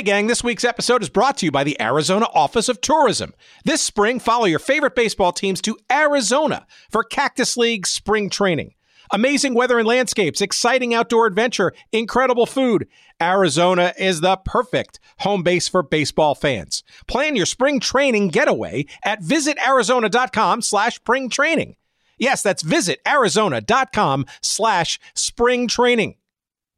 Hey, gang, this week's episode is brought to you by the Arizona Office of Tourism. This spring, follow your favorite baseball teams to Arizona for Cactus League spring training. Amazing weather and landscapes, exciting outdoor adventure, incredible food. Arizona is the perfect home base for baseball fans. Plan your spring training getaway at visitarizona.com slash spring training. Yes, that's visitarizona.com slash spring training.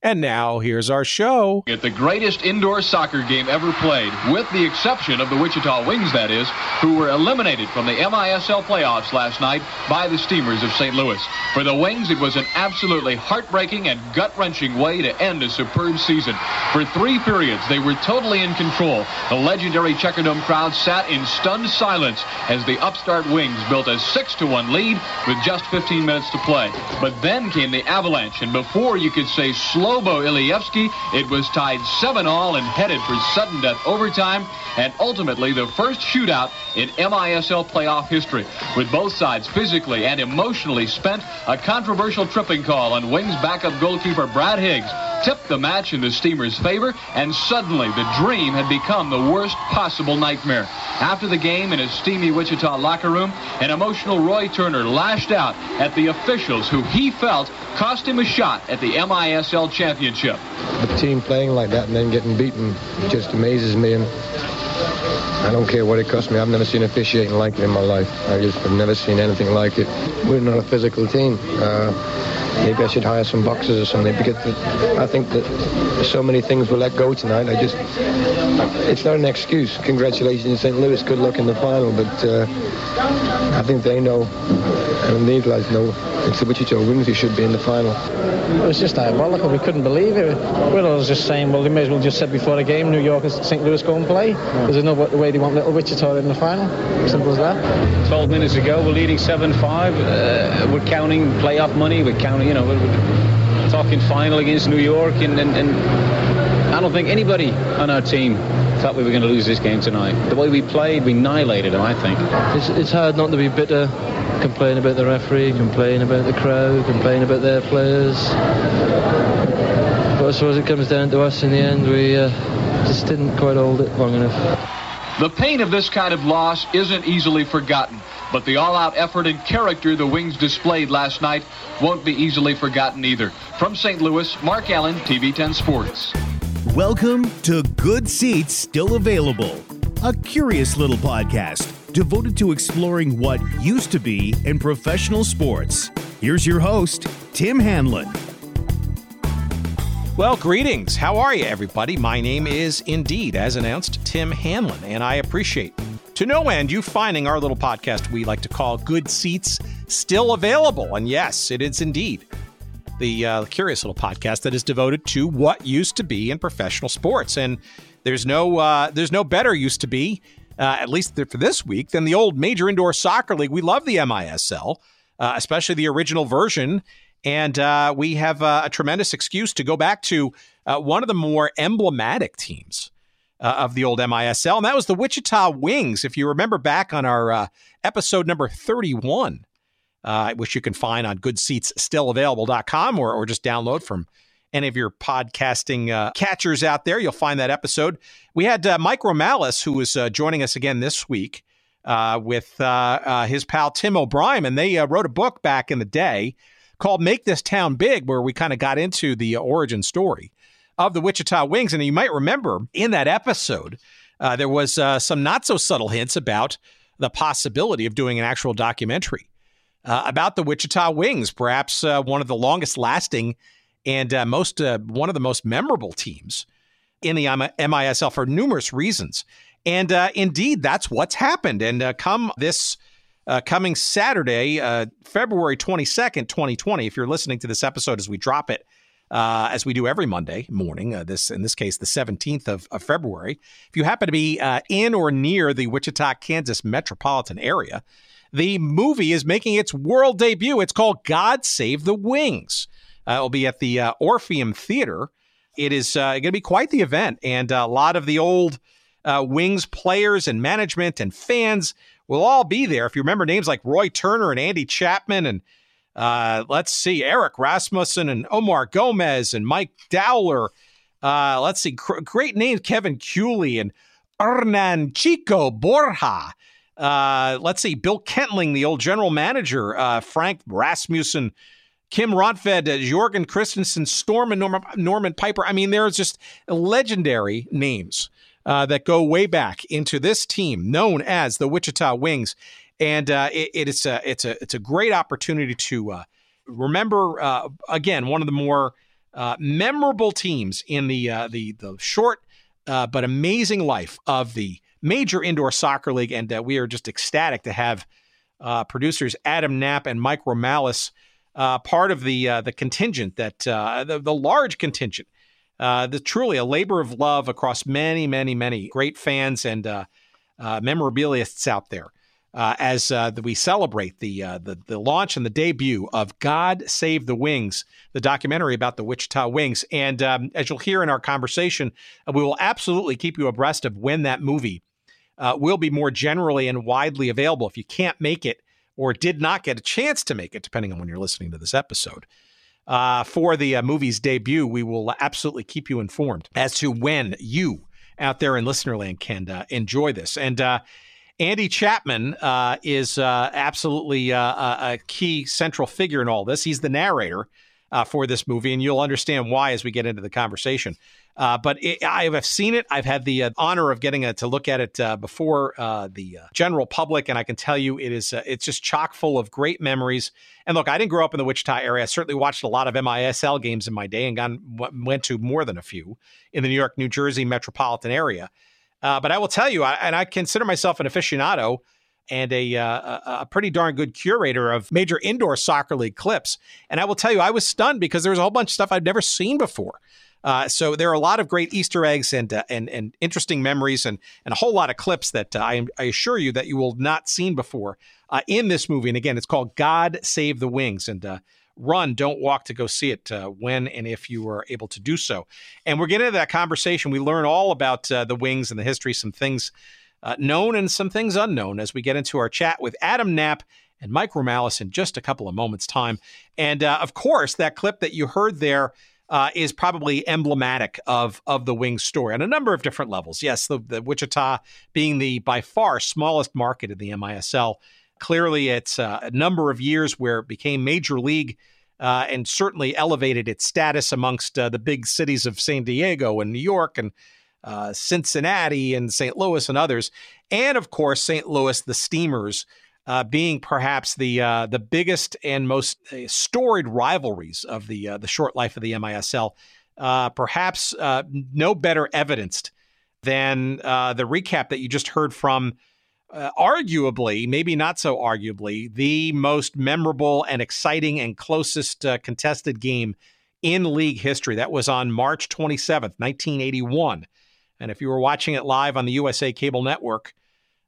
And now here's our show. At the greatest indoor soccer game ever played, with the exception of the Wichita Wings, that is, who were eliminated from the MISL playoffs last night by the Steamers of St. Louis. For the Wings, it was an absolutely heartbreaking and gut-wrenching way to end a superb season. For three periods, they were totally in control. The legendary Checkerdome crowd sat in stunned silence as the upstart Wings built a 6-1 lead with just 15 minutes to play. But then came the avalanche, and before you could say slow Lobo Ilijevski. It was tied 7 all and headed for sudden death overtime and ultimately the first shootout in MISL playoff history. With both sides physically and emotionally spent, a controversial tripping call on Wings backup goalkeeper Brad Higgs tipped the match in the Steamers' favor, and suddenly the dream had become the worst possible nightmare. After the game in a steamy Wichita locker room, an emotional Roy Turner lashed out at the officials who he felt cost him a shot at the MISL championship. The team playing like that and then getting beaten just amazes me. And I don't care what it costs me. I've never seen officiating like it in my life. I just have never seen anything like it. We're not a physical team. Uh, maybe I should hire some boxers or something because I think that so many things were let go tonight. I just, it's not an excuse. Congratulations, St. Louis. Good luck in the final. But uh, I think they know, and these guys know, it's the Wichita Wings who should be in the final. It was just diabolical. We couldn't believe it. We were just saying, well, they may as well just said before the game, New York and St. Louis go and play. Because there's no way they want little Wichita in the final. Simple as that. 12 minutes ago, we're leading 7-5. Uh, we're counting playoff money. We're counting, you know, we're, we're talking final against New York. And, and, and I don't think anybody on our team thought we were going to lose this game tonight. The way we played, we annihilated them, I think. It's, it's hard not to be bitter, complain about the referee, complain about the crowd, complain about their players. But I suppose it comes down to us in the end. We uh, just didn't quite hold it long enough. The pain of this kind of loss isn't easily forgotten, but the all-out effort and character the Wings displayed last night won't be easily forgotten either. From St. Louis, Mark Allen, TV 10 Sports. Welcome to Good Seats Still Available, a curious little podcast devoted to exploring what used to be in professional sports. Here's your host, Tim Hanlon. Well, greetings. How are you, everybody? My name is indeed, as announced, Tim Hanlon, and I appreciate to no end you finding our little podcast we like to call Good Seats still available. And yes, it is indeed the uh, curious little podcast that is devoted to what used to be in professional sports. And there's no uh, there's no better used to be, uh, at least for this week, than the old Major Indoor Soccer League. We love the MISL, uh, especially the original version. And uh, we have uh, a tremendous excuse to go back to one of the more emblematic teams of the old MISL, and that was the Wichita Wings. If you remember back on our episode number 31, uh, which you can find on goodseatsstillavailable.com or, or just download from any of your podcasting uh, catchers out there, you'll find that episode. We had uh, Mike Romalis, who was uh, joining us again this week with his pal Tim O'Brien, and they wrote a book back in the day called Make This Town Big, where we kind of got into the origin story of the Wichita Wings. And you might remember in that episode, uh, there was uh, some not so subtle hints about the possibility of doing an actual documentary uh, about the Wichita Wings, perhaps uh, one of the longest lasting and uh, most uh, one of the most memorable teams in the MISL for numerous reasons. And indeed, that's what's happened. And come this uh, coming Saturday, uh, February 22nd, 2020. If you're listening to this episode as we drop it, uh, as we do every Monday morning, uh, this in this case, the 17th of, of February. If you happen to be uh, in or near the Wichita, Kansas metropolitan area, the movie is making its world debut. It's called God Save the Wings. Uh, it'll be at the Orpheum Theater. It is going to be quite the event, and a lot of the old Wings players and management and fans will all be there. If you remember names like Roy Turner and Andy Chapman and uh, let's see, Eric Rasmussen and Omar Gomez and Mike Dowler, Uh, let's see, cr- great names: Kevin Kewley and Hernan Chico Borja. Uh, let's see, Bill Kentling, the old general manager, uh, Frank Rasmussen, Kim Røntved, uh, Jorgen Christensen, Storm, and Norman, Norman Piper. I mean, there's just legendary names uh, that go way back into this team known as the Wichita Wings, and uh, it, it is a it's a it's a great opportunity to uh, remember again one of the more memorable teams in the the the short but amazing life of the major indoor soccer league, and we are just ecstatic to have producers Adam Knapp and Mike Romalis. part of the the contingent that the, the large contingent uh, the truly a labor of love across many, many, many great fans and uh, uh, memorabiliists out there. Uh, as uh, we celebrate the, uh, the the launch and the debut of God Save the Wings, the documentary about the Wichita Wings, and um, as you'll hear in our conversation, we will absolutely keep you abreast of when that movie will be more generally and widely available. If you can't make it or did not get a chance to make it, depending on when you're listening to this episode, uh, for the uh, movie's debut. We will absolutely keep you informed as to when you out there in listenerland can uh, enjoy this. And uh, Andy Chapman uh, is uh, absolutely a key central figure in all this. He's the narrator for this movie, and you'll understand why as we get into the conversation. Uh, but it, I have seen it. I've had the uh, honor of getting a, to look at it uh, before uh, the uh, general public, and I can tell you it is uh, it's just chock full of great memories. And look, I didn't grow up in the Wichita area. I certainly watched a lot of MISL games in my day, and gone, went to more than a few in the New York, New Jersey metropolitan area. but I will tell you, I, and I consider myself an aficionado and a, uh, a pretty darn good curator of major indoor soccer league clips. And I will tell you, I was stunned because there was a whole bunch of stuff I'd never seen before. Uh, so there are a lot of great Easter eggs and uh, and and interesting memories and and a whole lot of clips that uh, I, I, assure you that you will not seen before uh, in this movie. And again, it's called God Save the Wings. And uh, run, don't walk to go see it when and if you are able to do so. And we're getting into that conversation. We learn all about the Wings and the history, some things known and some things unknown as we get into our chat with Adam Knapp and Mike Romalis in just a couple of moments' time. And of course, that clip that you heard there uh, is probably emblematic of of the Wings story on a number of different levels. Yes, the, the Wichita being the by far smallest market in the MISL. Clearly, it's uh, a number of years where it became major league. Uh, and certainly elevated its status amongst uh, the big cities of San Diego and New York and uh, Cincinnati and St. Louis and others. And of course, St. Louis, the Steamers, uh, being perhaps the uh, the biggest and most uh, storied rivalries of the uh, the short life of the MISL. Uh, perhaps no better evidenced than the recap that you just heard from. arguably, maybe not so arguably, the most memorable and exciting and closest contested game in league history. That was on March 27th, 1981. And if you were watching it live on the USA Cable Network,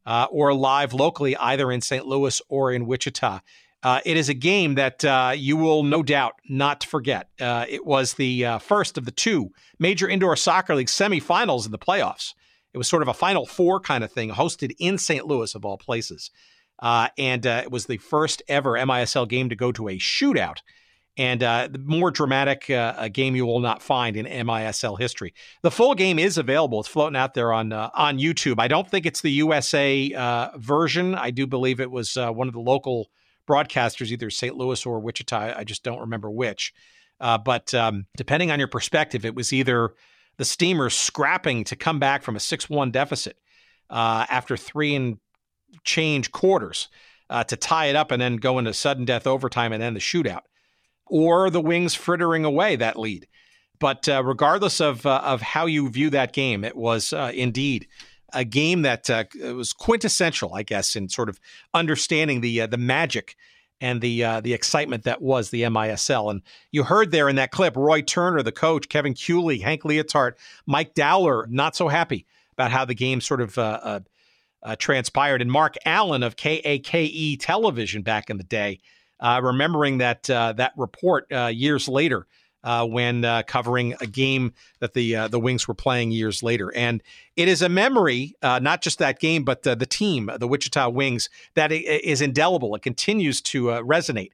uh, or live locally, either in St. Louis or in Wichita. Uh, it is a game that uh, you will no doubt not forget. Uh, it was the uh, first of the two major indoor soccer league semifinals in the playoffs. It was sort of a Final Four kind of thing, hosted in St. Louis, of all places. Uh, and it was the first ever MISL game to go to a shootout and uh, the more dramatic uh, game you will not find in MISL history. The full game is available; it's floating out there on uh, on YouTube. I don't think it's the USA uh, version. I do believe it was uh, one of the local broadcasters, either St. Louis or Wichita. I just don't remember which. Uh, but um, depending on your perspective, it was either the Steamers scrapping to come back from a six-one deficit after three and change quarters to tie it up and then go into sudden death overtime and then the shootout or the Wings frittering away that lead. But uh, regardless of uh, of how you view that game, it was uh, indeed a game that uh, was quintessential, I guess, in sort of understanding the uh, the magic and the uh, the excitement that was the MISL. And you heard there in that clip, Roy Turner, the coach, Kevin Kewley, Hank Leotard, Mike Dowler, not so happy about how the game sort of transpired, and Mark Allen of KAKE Television back in the day remembering that uh, that report uh, years later uh, when uh, covering a game that the uh, the Wings were playing years later, and it is a memory, not just that game, but the team, the Wichita Wings, that is indelible. It continues to resonate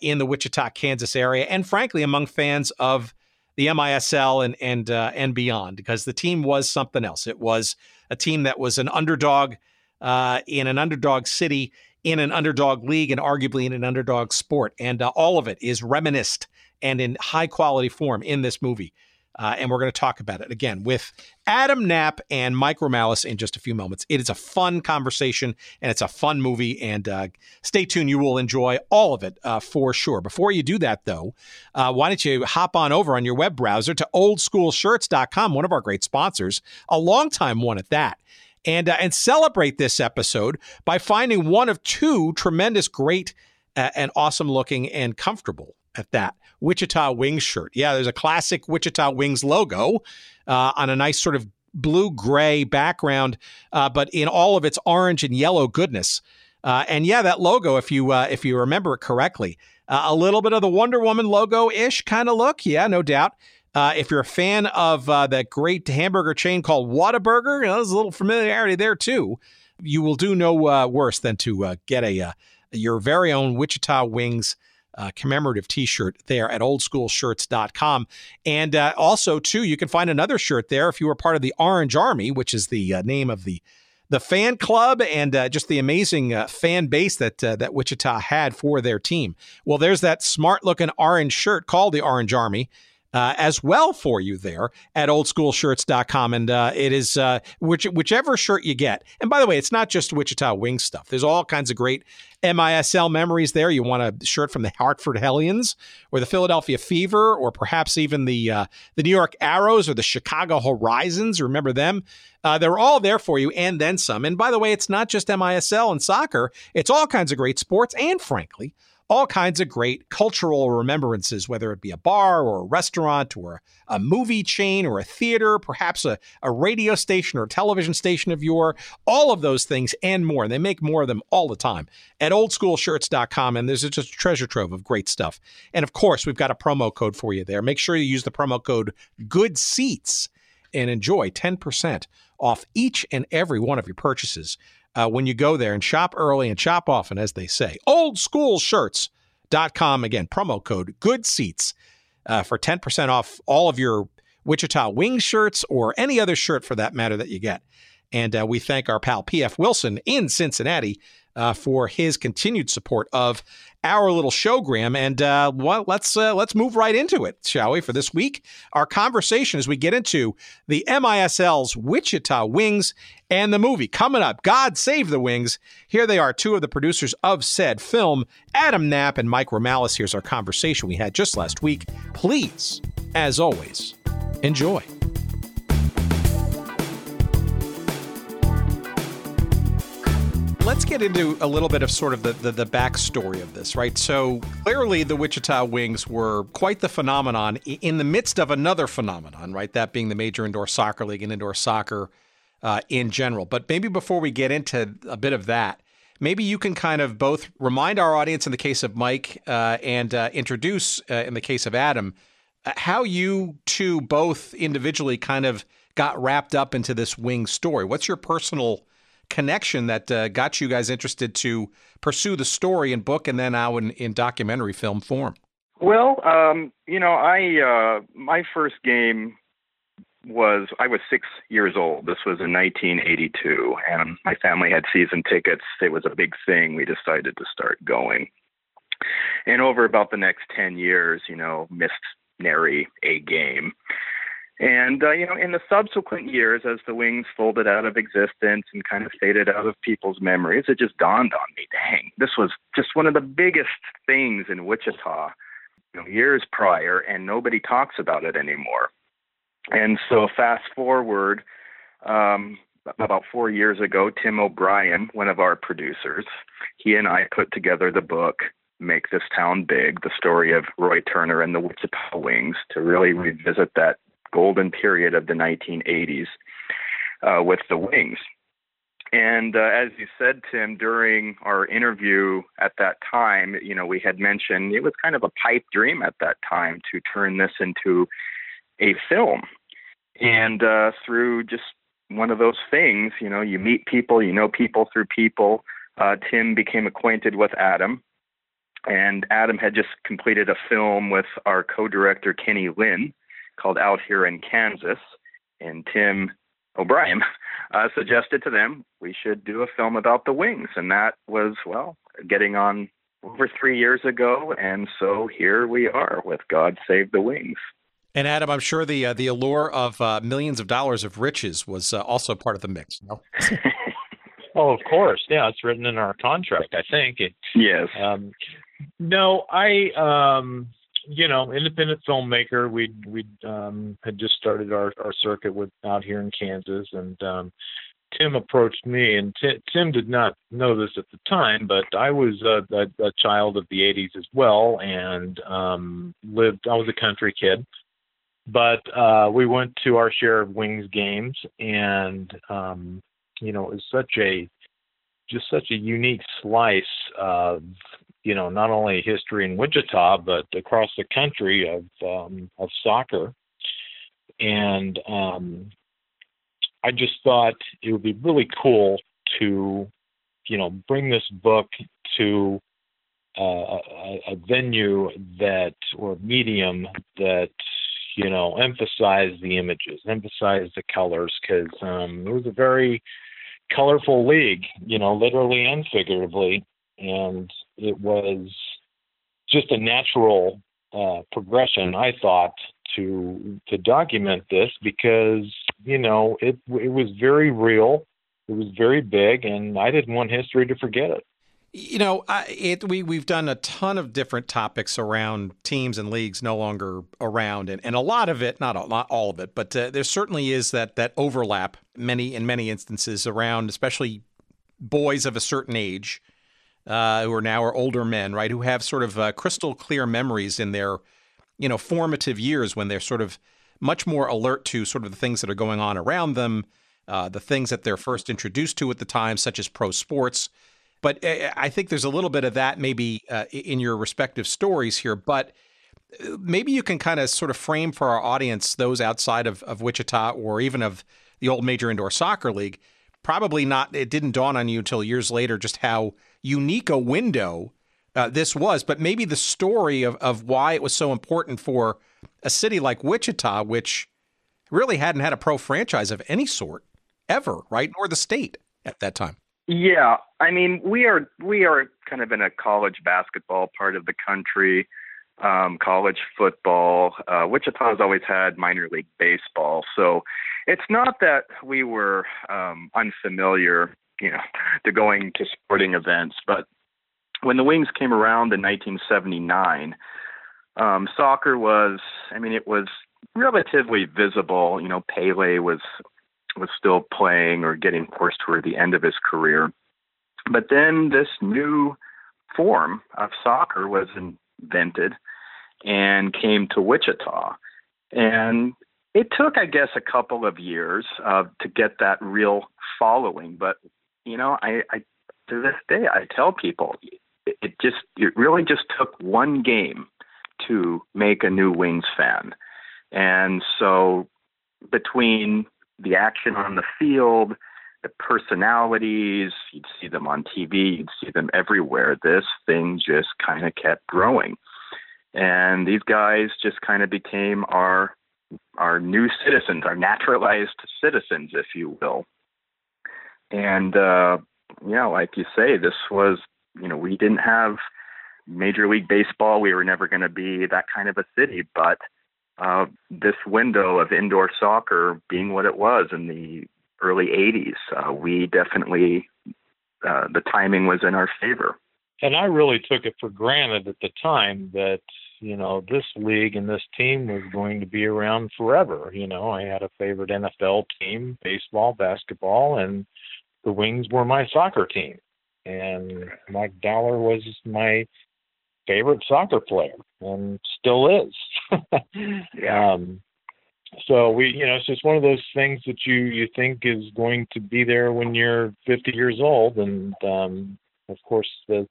in the Wichita, Kansas area, and frankly, among fans of the MISL and and uh, and beyond because the team was something else. It was a team that was an underdog uh, in an underdog city, in an underdog league, and arguably in an underdog sport. And uh, all of it is reminisced and in high quality form in this movie. Uh, and we're going to talk about it again with Adam Knapp and Mike Romalis in just a few moments. It is a fun conversation and it's a fun movie. And uh, stay tuned; you will enjoy all of it uh, for sure. Before you do that, though, uh, why don't you hop on over on your web browser to oldschoolshirts.com, one of our great sponsors, a longtime one at that and uh, and celebrate this episode by finding one of two tremendous, great, uh, and awesome looking and comfortable at that Wichita Wings shirt. Yeah, there's a classic Wichita Wings logo uh, on a nice sort of blue gray background, uh, but in all of its orange and yellow goodness. Uh, and yeah, that logo, if you uh, if you remember it correctly, a little bit of the Wonder Woman logo ish kind of look. Yeah, no doubt. Uh, if you're a fan of uh, that great hamburger chain called Whataburger, you know, there's a little familiarity there too. You will do no uh, worse than to uh, get a uh, your very own Wichita Wings uh, commemorative T-shirt there at oldschoolshirts.com. And also, too, you can find another shirt there if you were part of the Orange Army, which is the name of the the fan club and uh, just the amazing uh, fan base that uh, that Wichita had for their team. Well, there's that smart looking orange shirt called the Orange Army uh, as well for you there at oldschoolshirts.com. And uh, it is uh, which, whichever shirt you get. And by the way, it's not just Wichita Wings stuff. There's all kinds of great MISL memories there. You want a shirt from the Hartford Hellions or the Philadelphia Fever or perhaps even the uh, the New York Arrows or the Chicago Horizons. Remember them? Uh, they're all there for you and then some. And by the way, it's not just MISL and soccer. It's all kinds of great sports and frankly, all kinds of great cultural remembrances, whether it be a bar or a restaurant or a movie chain or a theater, perhaps a, a radio station or television station of your, all of those things and more. And they make more of them all the time at oldschoolshirts.com. And there's just a treasure trove of great stuff. And of course, we've got a promo code for you there. Make sure you use the promo code Good Seats and enjoy 10% off each and every one of your purchases uh, when you go there and shop early and shop often, as they say. Oldschoolshirts.com. Again, promo code good seats uh, for 10% off all of your Wichita Wing shirts or any other shirt for that matter that you get. And uh, we thank our pal PF Wilson in Cincinnati uh, for his continued support of our little showgram. And uh, well, let's uh, let's move right into it, shall we? For this week, our conversation as we get into the MISL's Wichita Wings and the movie coming up. God Save the Wings. Here they are, two of the producers of said film, Adam Knapp and Mike Romalis. Here's our conversation we had just last week. Please, as always, enjoy. Let's get into a little bit of sort of the, the, the, backstory of this, right? So clearly, the Wichita Wings were quite the phenomenon in the midst of another phenomenon, right? That being the Major Indoor Soccer League and indoor soccer uh, in general. But maybe before we get into a bit of that, maybe you can kind of both remind our audience in the case of Mike uh, and uh, introduce uh, in the case of Adam uh, how you two both individually kind of got wrapped up into this wing story. What's your personal connection that uh, got you guys interested to pursue the story in book and then now in, in documentary film form? Well, um, you know, I uh, my first game was I was six years old. This was in 1982, and my family had season tickets. It was a big thing. We decided to start going, and over about the next 10 years, you know, missed nary a game. And, uh, you know, in the subsequent years, as the wings folded out of existence and kind of faded out of people's memories, it just dawned on me dang, this was just one of the biggest things in Wichita you know, years prior, and nobody talks about it anymore. And so, fast forward, um, about four years ago, Tim O'Brien, one of our producers, he and I put together the book Make This Town Big, the story of Roy Turner and the Wichita Wings, to really revisit that golden period of the 1980s uh, with the Wings. And uh, as you said, Tim, during our interview at that time, you know, we had mentioned it was kind of a pipe dream at that time to turn this into a film. And uh, through just one of those things, you know, you meet people, you know people through people. Uh, Tim became acquainted with Adam, and Adam had just completed a film with our co-director Kenny Lynn, called Out Here in Kansas, and Tim O'Brien uh, suggested to them we should do a film about the Wings, and that was well getting on over three years ago, and so here we are with God Save the Wings. And Adam, I'm sure the uh, the allure of uh, millions of dollars of riches was uh, also part of the mix. No? oh, of course, yeah, it's written in our contract, I think. yes. Um, no, I, um, you know, independent filmmaker. We we um, had just started our our circuit with out here in Kansas, and um, Tim approached me, and T- Tim did not know this at the time, but I was a, a, a child of the '80s as well, and um, lived. I was a country kid, but uh, we went to our share of Wings games, and um, you know, it was such a just such a unique slice of you know not only history in Wichita but across the country of um, of soccer, and um, I just thought it would be really cool to, you know, bring this book to uh, a, a venue that or medium that you know emphasize the images, emphasize the colors, because um, it was a very colorful league, you know, literally and figuratively, and it was just a natural uh, progression, I thought, to to document this because you know it it was very real, it was very big, and I didn't want history to forget it. You know, I, it, we we've done a ton of different topics around teams and leagues no longer around, and, and a lot of it, not all, not all of it, but uh, there certainly is that that overlap many in many instances around, especially boys of a certain age uh, who are now are older men, right, who have sort of uh, crystal clear memories in their you know, formative years when they're sort of much more alert to sort of the things that are going on around them, uh, the things that they're first introduced to at the time, such as pro sports. But uh, I think there's a little bit of that maybe uh, in your respective stories here. But uh, maybe you can kind of sort of frame for our audience, those outside of, of Wichita or even of the old Major Indoor Soccer League, probably not, it didn't dawn on you until years later just how unique a window uh, this was, but maybe the story of, of why it was so important for a city like Wichita, which really hadn't had a pro franchise of any sort ever, right? Nor the state at that time. Yeah, I mean, we are we are kind of in a college basketball part of the country, um, college football. Uh, Wichita has always had minor league baseball, so it's not that we were um, unfamiliar, you know, to going to sporting events, but when the Wings came around in 1979, um, soccer was, I mean, it was relatively visible. You know, Pele was was still playing or getting close toward the end of his career. But then this new form of soccer was invented and came to Wichita. And it took, I guess, a couple of years uh, to get that real following. But, you know, I, I to this day, I tell people it just it really just took one game to make a new Wings fan. And so between the action on the field, the personalities, you'd see them on TV, you'd see them everywhere. This thing just kind of kept growing. And these guys just kind of became our our new citizens, our naturalized citizens, if you will. And uh, yeah, like you say, this was you know, we didn't have Major League Baseball. We were never going to be that kind of a city, but uh, this window of indoor soccer being what it was in the early 80s, uh, we definitely, uh, the timing was in our favor. And I really took it for granted at the time that, you know, this league and this team was going to be around forever. You know, I had a favorite NFL team, baseball, basketball, and the Wings were my soccer team and Mike Dowler was my favorite soccer player and still is. yeah. Um, so we, you know, it's just one of those things that you you think is going to be there when you're 50 years old, and um, of course the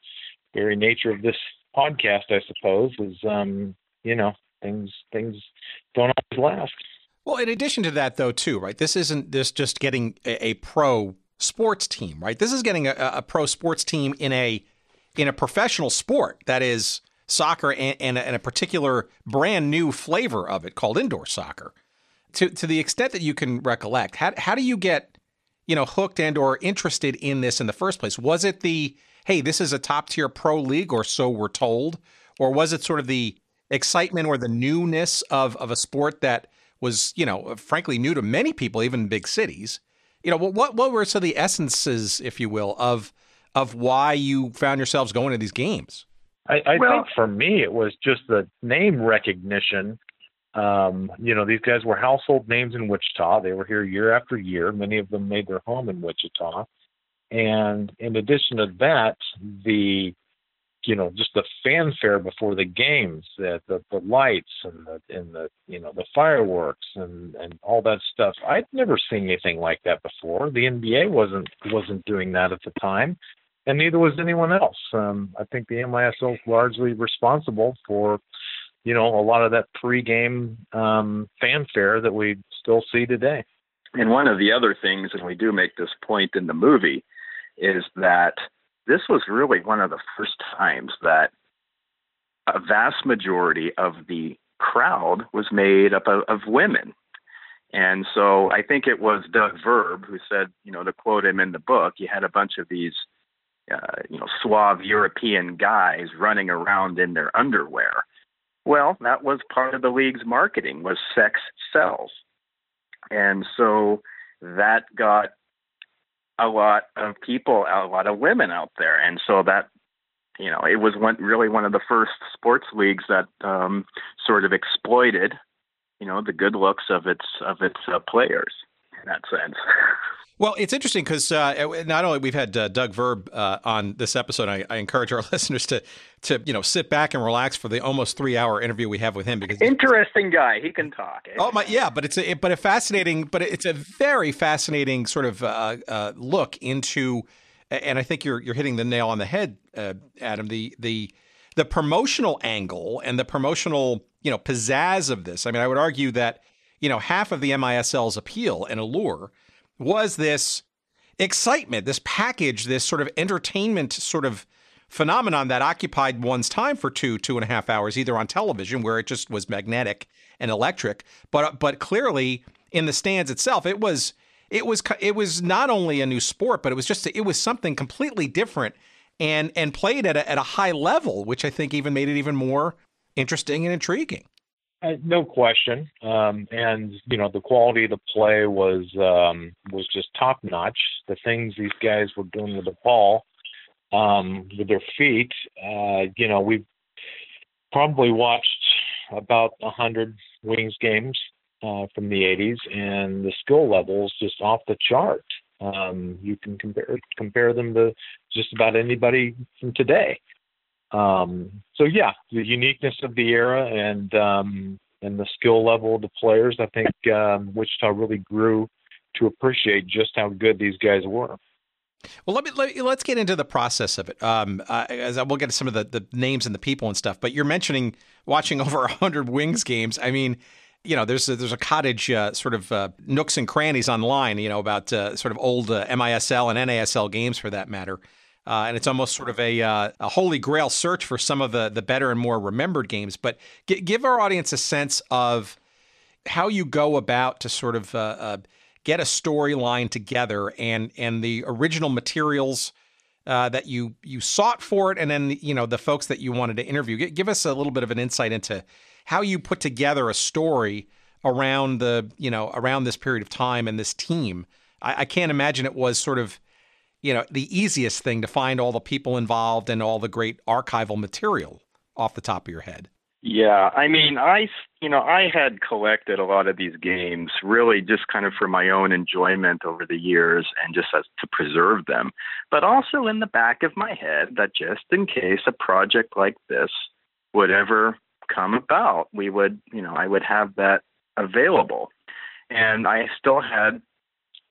very nature of this podcast, I suppose, is um, you know things things don't always last. Well, in addition to that, though, too, right? This isn't this just getting a, a pro sports team, right? This is getting a, a pro sports team in a in a professional sport that is soccer and, and, a, and a particular brand new flavor of it called indoor soccer. To to the extent that you can recollect, how how do you get you know hooked and or interested in this in the first place? Was it the hey, this is a top tier pro league, or so we're told, or was it sort of the excitement or the newness of of a sport that was you know frankly new to many people, even big cities? You know what what were some of the essences, if you will, of of why you found yourselves going to these games? I, I Well- think for me it was just the name recognition. Um, you know, these guys were household names in Wichita. They were here year after year. Many of them made their home in Wichita. And in addition to that, the you know, just the fanfare before the games, the the, the lights and the and the you know the fireworks and and all that stuff. I'd never seen anything like that before. The NBA wasn't wasn't doing that at the time and neither was anyone else. Um, I think the MISL is largely responsible for, you know, a lot of that pre-game um, fanfare that we still see today. And one of the other things, and we do make this point in the movie, is that this was really one of the first times that a vast majority of the crowd was made up of, of women. And so I think it was Doug Verb who said, you know, to quote him in the book, you had a bunch of these, uh, you know, suave European guys running around in their underwear. Well, that was part of the league's marketing was sex sells. And so that got a lot of people, a lot of women out there. And so that, you know, it was one really one of the first sports leagues that um, sort of exploited, you know, the good looks of its of its uh, players in that sense. Well, it's interesting because uh, not only we've had uh, Doug Verb uh, on this episode, I, I, encourage our listeners to to you know sit back and relax for the almost three hour interview we have with him because interesting guy. He can talk. Eh? Oh my, yeah, but it's a but a fascinating, but it's a very fascinating sort of uh, uh, look into, and I think you're you're hitting the nail on the head, uh, Adam. The the the promotional angle and the promotional you know pizzazz of this. I mean, I would argue that you know half of the MISL's appeal and allure was this excitement, this package, this sort of entertainment sort of phenomenon that occupied one's time for two, two and a half hours, either on television where it just was magnetic and electric, but uh, but clearly in the stands itself, it was it was it was not only a new sport, but it was just it was something completely different and and played at a, at a high level, which I think even made it even more interesting and intriguing. Uh, no question, um, and you know the quality of the play was um, was just top notch. The things these guys were doing with the ball, um, with their feet, uh, you know, we've probably watched about a hundred Wings games uh, from the '80s, and the skill levels just off the chart. Um, you can compare compare them to just about anybody from today. Um, so yeah, the uniqueness of the era and um, and the skill level of the players, I think um, Wichita really grew to appreciate just how good these guys were. Well, let me let, us get into the process of it. Um, uh, as I, we'll get to some of the, the names and the people and stuff. But you're mentioning watching over hundred Wings games. I mean, you know, there's a, there's a cottage uh, sort of uh, nooks and crannies online. You know about uh, sort of old uh, MISL and NASL games for that matter. Uh, and it's almost sort of a, uh, a holy grail search for some of the the better and more remembered games. But g- give our audience a sense of how you go about to sort of uh, uh, get a storyline together and and the original materials uh, that you you sought for it, and then you know the folks that you wanted to interview. G- give us a little bit of an insight into how you put together a story around the you know around this period of time and this team. I, I can't imagine it was sort of you know the easiest thing to find all the people involved and all the great archival material off the top of your head. Yeah, I mean, I you know I had collected a lot of these games really just kind of for my own enjoyment over the years and just as to preserve them, but also in the back of my head that just in case a project like this would ever come about, we would you know I would have that available, and I still had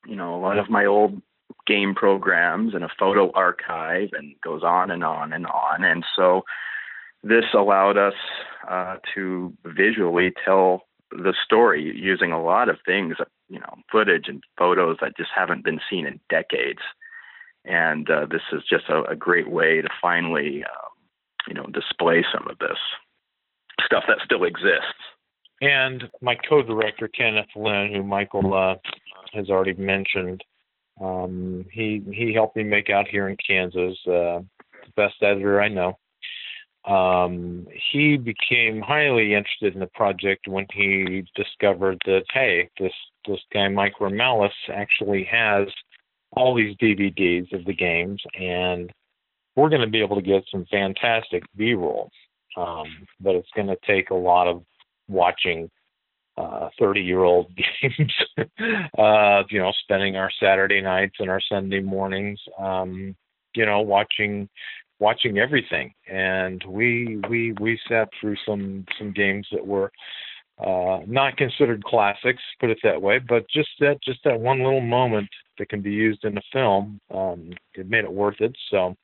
you know a lot of my old game programs and a photo archive and goes on and on and on and so this allowed us uh, to visually tell the story using a lot of things, you know, footage and photos that just haven't been seen in decades. And uh, this is just a, a, great way to finally, uh, you know, display some of this stuff that still exists. And my co-director Kenneth Lynn, who Michael uh, has already mentioned, um, he he helped me make out here in Kansas. Uh, the best editor I know. Um, he became highly interested in the project when he discovered that hey, this this guy Mike Romalis actually has all these DVDs of the games, and we're going to be able to get some fantastic B-roll. Um, but it's going to take a lot of watching uh, 30 year old games, uh, you know, spending our Saturday nights and our Sunday mornings, um, you know, watching watching everything. And we we we sat through some some games that were uh, not considered classics, put it that way, but just that just that one little moment that can be used in the film, um, it made it worth it. So,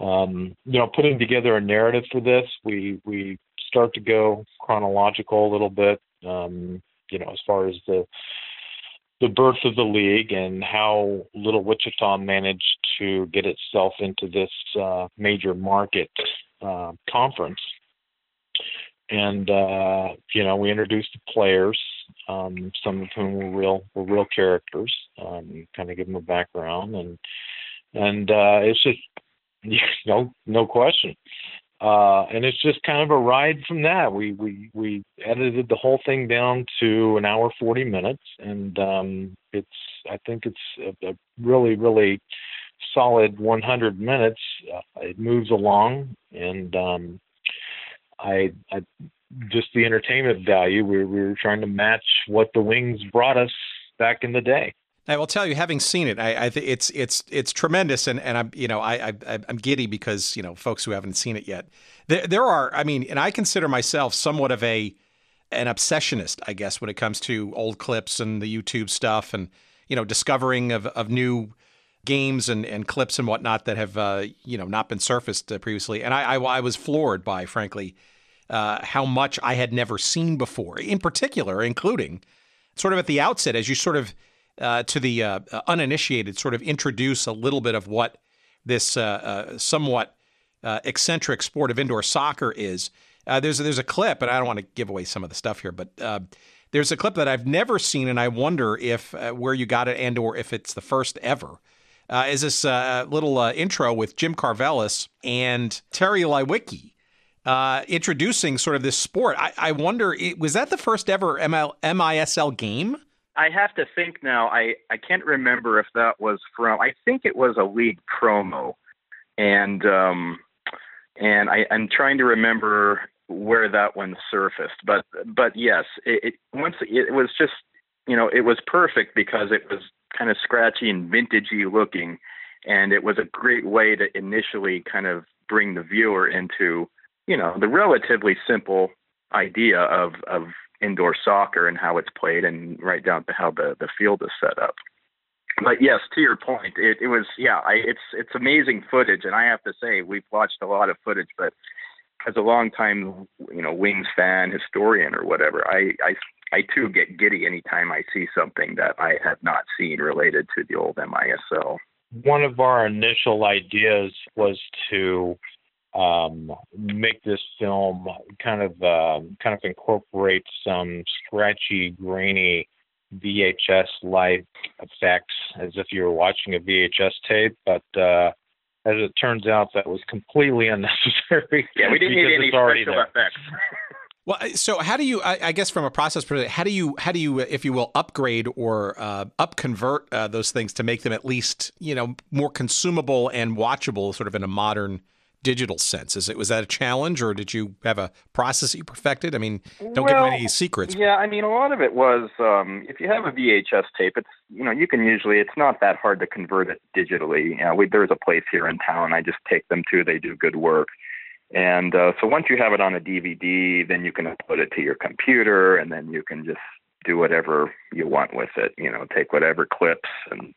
um, you know, putting together a narrative for this, we we start to go chronological a little bit. Um, you know, as far as the the birth of the league and how Little Wichita managed to get itself into this uh, major market uh, conference. And uh, you know, we introduced the players, um, some of whom were real were real characters. Um, kind of give them a background, and and uh, it's just no no question uh, and it's just kind of a ride from that. We we we edited the whole thing down to an hour forty minutes, and um, it's I think it's a, a really really solid 100 minutes. Uh, it moves along, and um, I, I just the entertainment value. We, we were trying to match what the Wings brought us back in the day. I will tell you, having seen it, I, I it's it's it's tremendous, and, and I'm you know I, I am giddy because you know folks who haven't seen it yet. There there are I mean, and I consider myself somewhat of a an obsessionist, I guess, when it comes to old clips and the YouTube stuff, and you know discovering of of new games and, and clips and whatnot that have uh, you know not been surfaced uh, previously. And I, I, I was floored by, frankly, uh, how much I had never seen before. In particular, including sort of at the outset, as you sort of uh, to the uh, uh, uninitiated, sort of introduce a little bit of what this uh, uh, somewhat eccentric sport of indoor soccer is. there's there's a clip, and I don't want to give away some of the stuff here, but there's a clip that I've never seen, and I wonder if where you got it and or if it's the first ever. is this little intro with Jim Karvellas and Terry Leiweke uh, introducing sort of this sport. I, I wonder, was that the first ever ML, MISL game? I have to think now. I I can't remember if that was from. I think it was a league promo, and um, and I, I'm trying to remember where that one surfaced. But but yes, it, it once it was just you know it was perfect because it was kind of scratchy and vintagey looking, and it was a great way to initially kind of bring the viewer into you know the relatively simple idea of of indoor soccer and how it's played, and right down to how the the field is set up. But yes, to your point, it, it was yeah, I, it's it's amazing footage, and I have to say we've watched a lot of footage, but as a long time you know Wings fan, historian, or whatever, I I I too get giddy anytime I see something that I have not seen related to the old MISL. One of our initial ideas was to um, make this film kind of uh, kind of incorporate some scratchy, grainy VHS like effects as if you were watching a VHS tape, but uh, as it turns out, that was completely unnecessary. Yeah, we didn't need any special there. effects. Well, so how do you? I, I, guess from a process perspective, how do you, how do you, if you will, upgrade or uh, upconvert uh, those things to make them at least, you know, more consumable and watchable, sort of in a modern digital sense? Is it was that a challenge, or did you have a process that you perfected? I mean, don't well, give any secrets. Yeah, I mean, a lot of it was um, if you have a VHS tape, it's you know you can usually it's not that hard to convert it digitally. You know, we, there's a place here in town I just take them to. They do good work. And uh, so once you have it on a DVD, then you can upload it to your computer, and then you can just do whatever you want with it. You know, take whatever clips and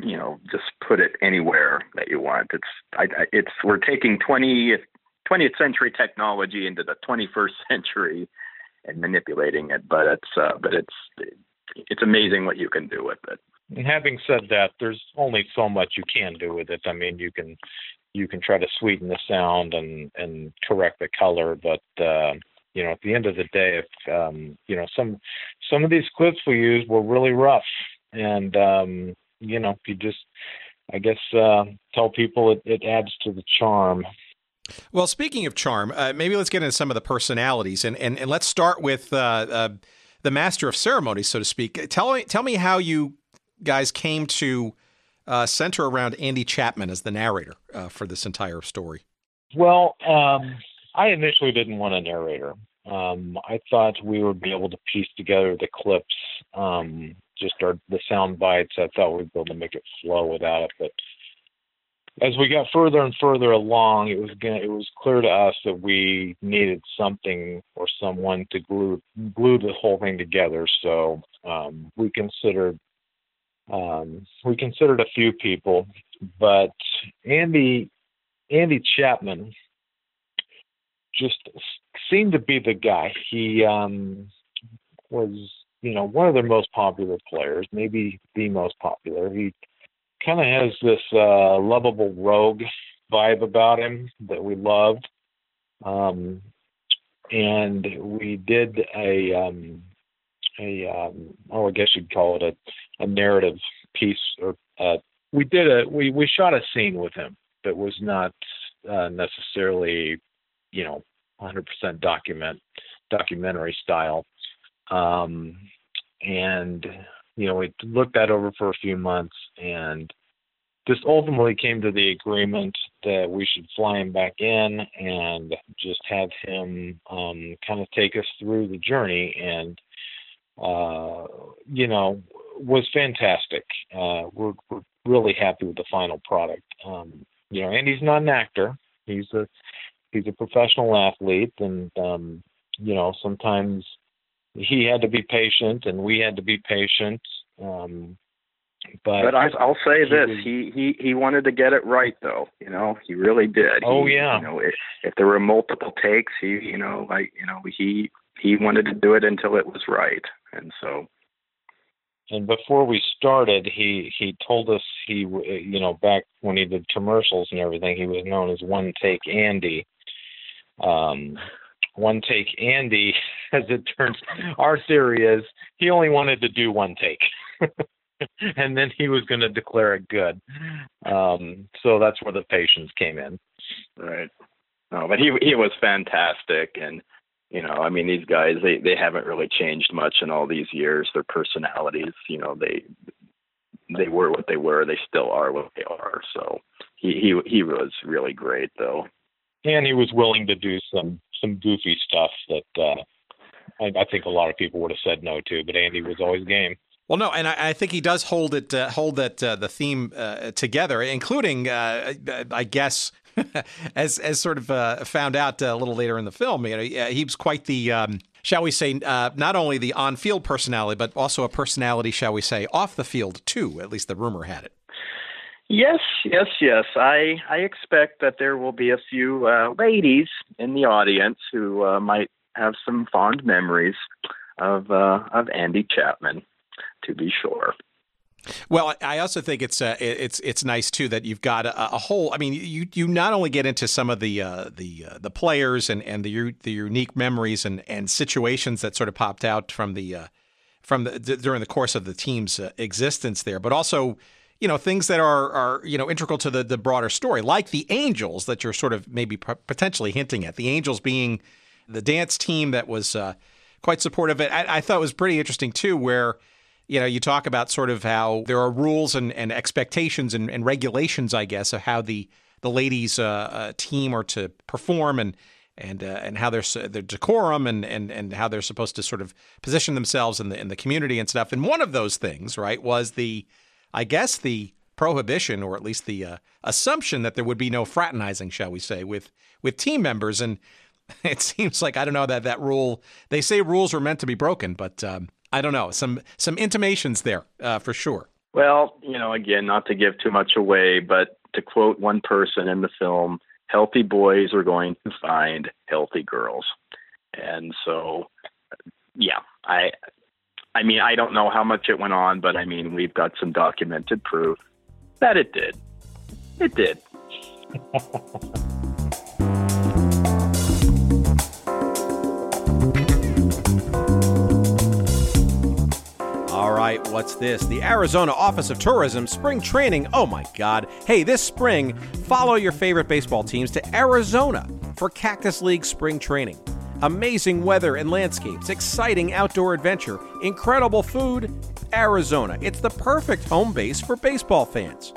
you know, just put it anywhere that you want. It's I, it's we're taking 20th 20th century technology into the 21st century and manipulating it, but it's uh, but it's it's amazing what you can do with it. And having said that, there's only so much you can do with it. I mean, you can you can try to sweeten the sound and and correct the color, but uh, you know, at the end of the day, if um, you know some some of these clips we used were really rough, and um, you know, you just I guess uh, tell people it, it adds to the charm. Well, speaking of charm, uh, maybe let's get into some of the personalities, and and, and let's start with uh, uh the master of ceremonies, so to speak. Tell me tell me how you guys came to uh, center around Andy Chapman as the narrator uh, for this entire story. Well, um, I initially didn't want a narrator. Um, I thought we would be able to piece together the clips, um, just our, the sound bites. I thought we'd be able to make it flow without it. But as we got further and further along, it was gonna, it was clear to us that we needed something or someone to glue glue the whole thing together. So um, we considered um, we considered a few people, but Andy Andy Chapman just seemed to be the guy. He um, was, you know, one of their most popular players, maybe the most popular. He kind of has this uh, lovable rogue vibe about him that we loved. Um, and we did a um, a um, oh, I guess you'd call it a, a narrative piece, or uh, we did a we we shot a scene with him that was not uh, necessarily you know 100% document documentary style um, and you know we looked that over for a few months and just ultimately came to the agreement that we should fly him back in and just have him um, kind of take us through the journey. And uh, you know was fantastic. Uh, we're, we're really happy with the final product. Um, you know and he's not an actor. He's a he's a professional athlete, and um, you know sometimes he had to be patient, and we had to be patient. Um, but but I, I'll say he this: was, he he he wanted to get it right, though. You know, he really did. Oh he, yeah. You know, if, if there were multiple takes, he you know like you know he he wanted to do it until it was right, and so and before we started, he he told us he you know back when he did commercials and everything, he was known as One Take Andy. Um, one take Andy, as it turns, our theory is he only wanted to do one take. and then he was going to declare it good. Um, so that's where the patience came in. Right. No, but he he was fantastic, and you know i mean these guys they they haven't really changed much in all these years their personalities you know they they were what they were they still are what they are so he he he was really great though and he was willing to do some some goofy stuff that uh I, I think a lot of people would have said no to but andy was always game well, no, and I, I, think he does hold it, uh, hold that uh, the theme uh, together, including, uh, I guess, as as sort of uh, found out a little later in the film. You know, he was quite the. Um, shall we say, uh, not only the on field personality, but also a personality, shall we say, off the field too. At least the rumor had it. Yes, yes, yes. I I expect that there will be a few uh, ladies in the audience who uh, might have some fond memories of uh, of Andy Chapman to be sure. Well, I also think it's uh, it's it's nice too that you've got a, a, whole. I mean, you you not only get into some of the uh, the uh, the players and and the the unique memories and and situations that sort of popped out from the uh, from the during the course of the team's uh, existence there, but also you know things that are are you know integral to the the broader story, like the Angels that you're sort of maybe potentially hinting at. The Angels being the dance team that was uh, quite supportive. I, I thought it was pretty interesting too, where you know, you talk about sort of how there are rules and, and expectations and, and regulations, I guess, of how the the ladies' uh, uh, team are to perform and and uh, and how they're their decorum and, and and how they're supposed to sort of position themselves in the in the community and stuff. And one of those things, right, was the, I guess, the prohibition or at least the uh, assumption that there would be no fraternizing, shall we say, with with team members. And it seems like I don't know that that rule. They say rules were meant to be broken, but um, I don't know, some some intimations there uh, for sure. Well, you know, again, not to give too much away, but to quote one person in the film, healthy boys are going to find healthy girls. And so, yeah, I, I mean, I don't know how much it went on, but I mean, we've got some documented proof that it did. It did. All right, what's this? The Arizona Office of Tourism spring training. Oh my God. Hey, this spring, follow your favorite baseball teams to Arizona for Cactus League spring training. Amazing weather and landscapes, exciting outdoor adventure, incredible food. Arizona. It's the perfect home base for baseball fans.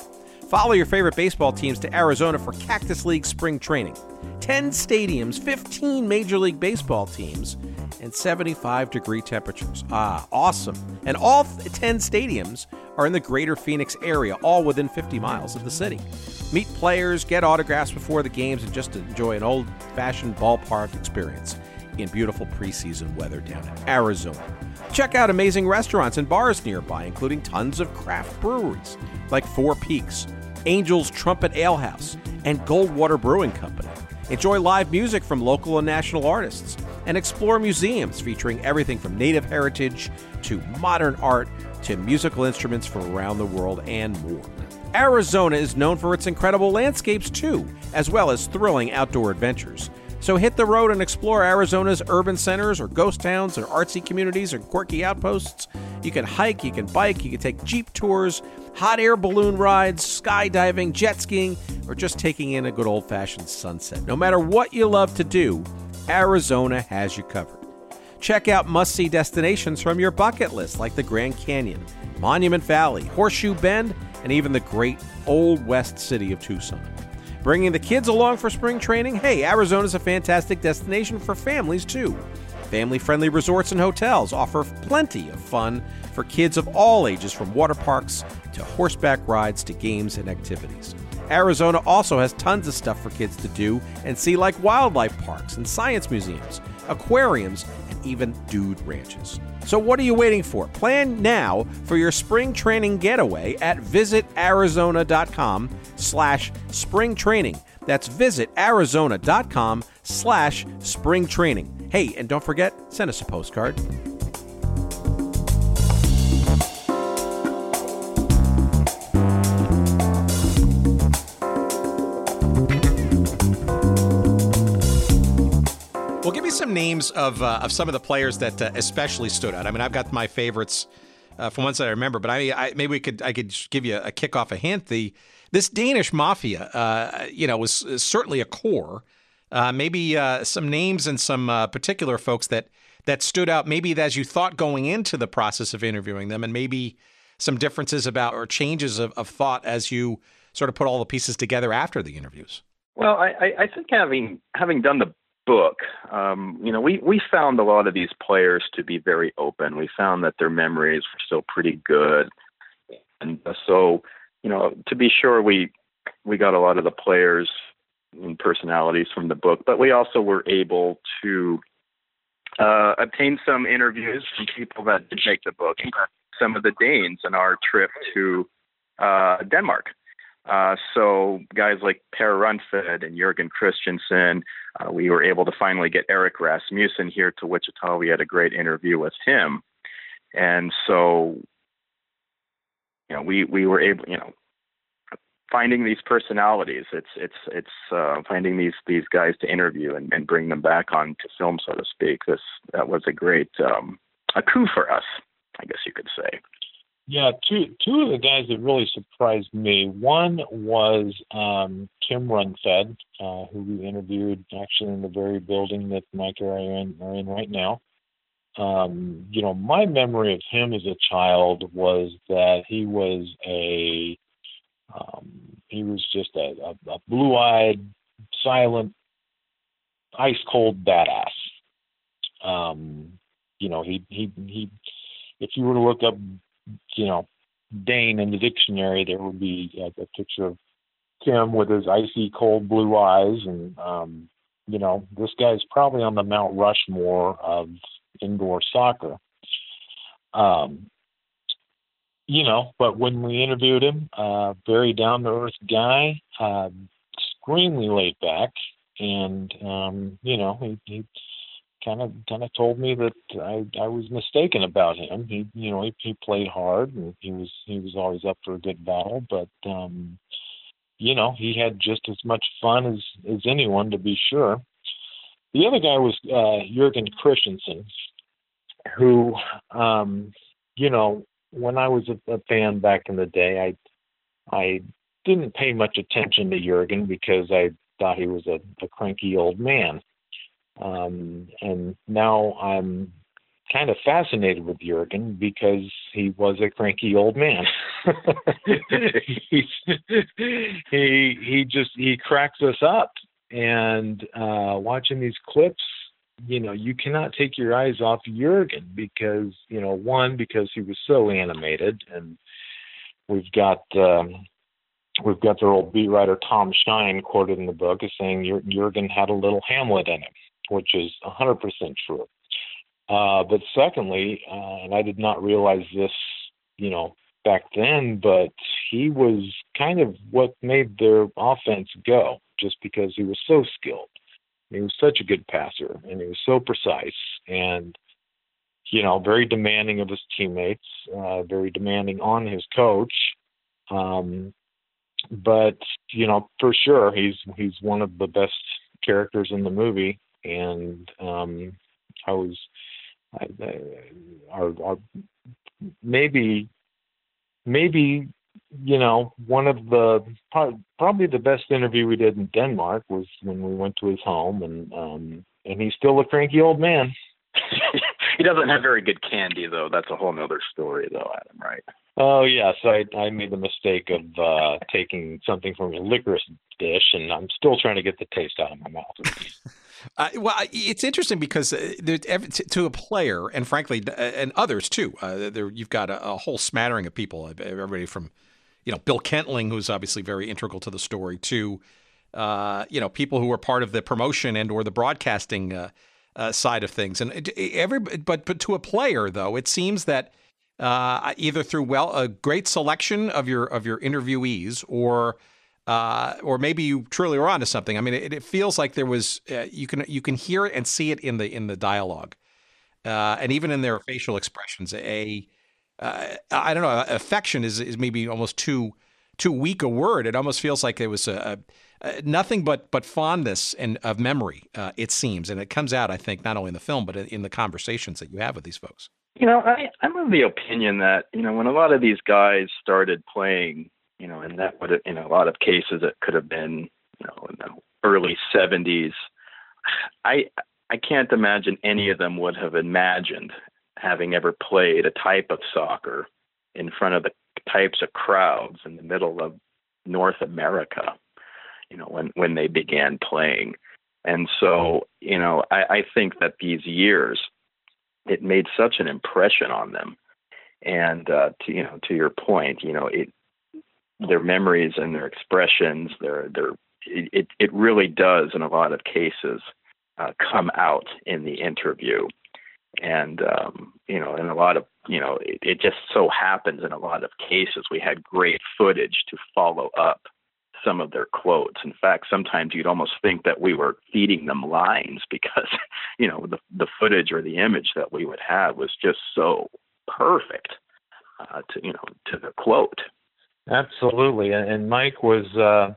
Follow your favorite baseball teams to Arizona for Cactus League spring training. 10 stadiums, 15 Major League Baseball teams, and 75 degree temperatures. Ah, awesome. And all 10 stadiums are in the greater Phoenix area, all within 50 miles of the city. Meet players, get autographs before the games, and just enjoy an old fashioned ballpark experience in beautiful preseason weather down in Arizona. Check out amazing restaurants and bars nearby, including tons of craft breweries like Four Peaks, Angel's Trumpet Ale House, and Goldwater Brewing Company. Enjoy live music from local and national artists, and explore museums featuring everything from native heritage to modern art to musical instruments from around the world and more. Arizona is known for its incredible landscapes too, as well as thrilling outdoor adventures. So hit the road and explore Arizona's urban centers or ghost towns or artsy communities or quirky outposts. You can hike, you can bike, you can take jeep tours, hot air balloon rides, skydiving, jet skiing, or just taking in a good old fashioned sunset. No matter what you love to do, Arizona has you covered. Check out must see destinations from your bucket list like the Grand Canyon, Monument Valley, Horseshoe Bend, and even the great Old West city of Tucson. Bringing the kids along for spring training? Hey, Arizona's a fantastic destination for families too. Family friendly resorts and hotels offer plenty of fun for kids of all ages, from water parks to horseback rides to games and activities. Arizona also has tons of stuff for kids to do and see, like wildlife parks and science museums, aquariums, and even dude ranches. So what are you waiting for? Plan now for your spring training getaway at visitarizona.com slash spring training. That's visitarizona.com slash spring training. Hey, and don't forget, send us a postcard. Give me some names of uh, of some of the players that uh, especially stood out. I mean, I've got my favorites uh, from ones that I remember, but I, I, maybe we could I could give you a kick off a hint. The this Danish mafia, uh, you know, was certainly a core. Uh, maybe uh, some names and some particular folks that that stood out. Maybe as you thought going into the process of interviewing them, and maybe some differences about or changes of, of thought as you sort of put all the pieces together after the interviews. Well, I, I think having having done the book, um, you know, we, we found a lot of these players to be very open. We found that their memories were still pretty good. And so, you know, to be sure, we we got a lot of the players and personalities from the book, but we also were able to uh, obtain some interviews from people that did make the book, some of the Danes in our trip to uh, Denmark. Uh, so guys like Per Røntved and Jurgen Christensen, uh, we were able to finally get Eric Rasmussen here to Wichita. We had a great interview with him, and so you know we we were able you know finding these personalities. It's it's it's uh, finding these these guys to interview and, and bring them back on to film, so to speak. This that was a great um, a coup for us, I guess you could say. Yeah, two two of the guys that really surprised me. One was um, Kim Røntved, uh, who we interviewed actually in the very building that Mike and I are in, are in right now. Um, you know, my memory of him as a child was that he was a um, he was just a, a, a blue-eyed, silent, ice-cold badass. Um, you know, he he he. If you were to look up you know, Dane in the dictionary, there would be a, a picture of Tim with his icy cold blue eyes, and um, you know, this guy's probably on the Mount Rushmore of indoor soccer. Um, you know, but when we interviewed him, uh, very down to earth guy, uh, extremely laid back, and um, you know, he, he kind of kind of told me that I I was mistaken about him. He you know he, he played hard and he was he was always up for a good battle, but um, you know, he had just as much fun as as anyone, to be sure. The other guy was uh, Jurgen Christensen, who, um, you know, when I was a, a fan back in the day, I I didn't pay much attention to Jurgen because I thought he was a, a cranky old man. Um, and now I'm kind of fascinated with Jurgen because he was a cranky old man. he he just he cracks us up and uh watching these clips you know you cannot take your eyes off Jurgen because you know one because he was so animated and we've got um we've got their old beat writer Tom Shine quoted in the book as saying Jurgen had a little Hamlet in him which is 100% true uh, but secondly, uh, and I did not realize this, you know, back then, but he was kind of what made their offense go, just because he was so skilled. He was such a good passer, and he was so precise, and you know, very demanding of his teammates, uh, very demanding on his coach. Um, but you know, for sure, he's he's one of the best characters in the movie, and um, I was are, are maybe maybe you know one of the probably the best interview we did in Denmark was when we went to his home and um and he's still a cranky old man. he doesn't have very good candy though. That's a whole nother story though, Adam, right? Oh yes, I I made the mistake of uh taking something from a licorice dish and I'm still trying to get the taste out of my mouth. Uh, well, it's interesting because uh, to a player, and frankly, uh, and others too. Uh, there, you've got a, a, whole smattering of people. Everybody from, you know, Bill Kentling, who's obviously very integral to the story, to, uh, you know, people who are part of the promotion and or the broadcasting uh, side of things. And every, but but to a player though, it seems that either through well a great selection of your of your interviewees or uh, or maybe you truly were onto something. I mean, it, it feels like there was uh, you can you can hear it and see it in the in the dialogue, uh, and even in their facial expressions. A uh, I don't know, affection is is maybe almost too too weak a word. It almost feels like it was a, a, a nothing but but fondness and of memory. Uh, it seems, and it comes out, I think, not only in the film but in, in the conversations that you have with these folks. You know, I, I'm of the opinion that you know when a lot of these guys started playing you know, and that would have, in a lot of cases, it could have been, you know, in the early 70s. I I can't imagine any of them would have imagined having ever played a type of soccer in front of the types of crowds in the middle of North America, you know, when when they began playing. And so, you know, I, I think that these years, it made such an impression on them. And uh, to you know, to your point, you know, it their memories and their expressions, their their it it really does in a lot of cases uh, come out in the interview, and um, you know, in a lot of you know, it, it just so happens in a lot of cases we had great footage to follow up some of their quotes. In fact, sometimes you'd almost think that we were feeding them lines because, you know, the the footage or the image that we would have was just so perfect uh, to you know to the quote. Absolutely, and Mike was uh,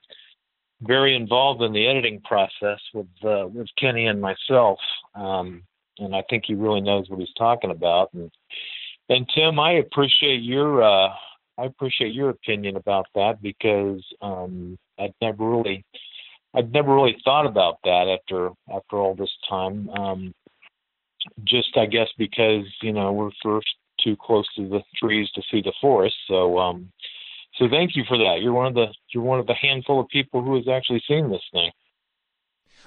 very involved in the editing process with uh, with Kenny and myself, um, and I think he really knows what he's talking about. And and Tim, I appreciate your uh, I appreciate your opinion about that because um, I'd never really I'd never really thought about that after after all this time. Um, just I guess because you know we're first too close to the trees to see the forest, so um, so thank you for that. You're one of the you're one of the handful of people who has actually seen this thing.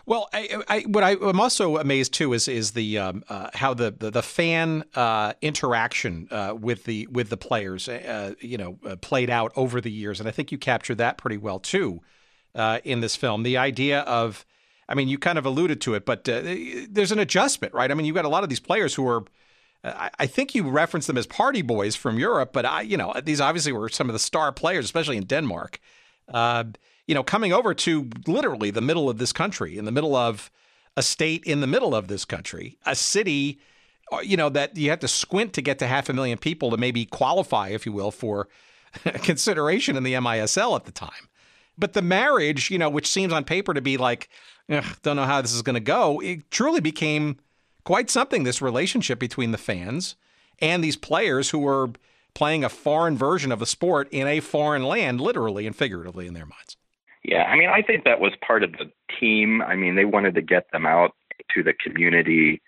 Well, I, I, what I, am also amazed too is is the um, uh, how the the, the fan uh, interaction uh, with the with the players, uh, you know, uh, played out over the years, and I think you captured that pretty well too uh, in this film. The idea of, I mean, you kind of alluded to it, but there's an adjustment, right? I mean, you've got a lot of these players who are I think you referenced them as party boys from Europe, but I, you know, these obviously were some of the star players, especially in Denmark. Uh, you know, coming over to literally the middle of this country, in the middle of a state in the middle of this country, a city, uh, you know, that you have to squint to get to half a million people to maybe qualify, if you will, for consideration in the MISL at the time. But the marriage, you know, which seems on paper to be like, don't know how this is going to go, it truly became quite something. This relationship between the fans and these players who were playing a foreign version of a sport in a foreign land, literally and figuratively in their minds. Yeah, I mean, I think that was part of the team. I mean, they wanted to get them out to the community.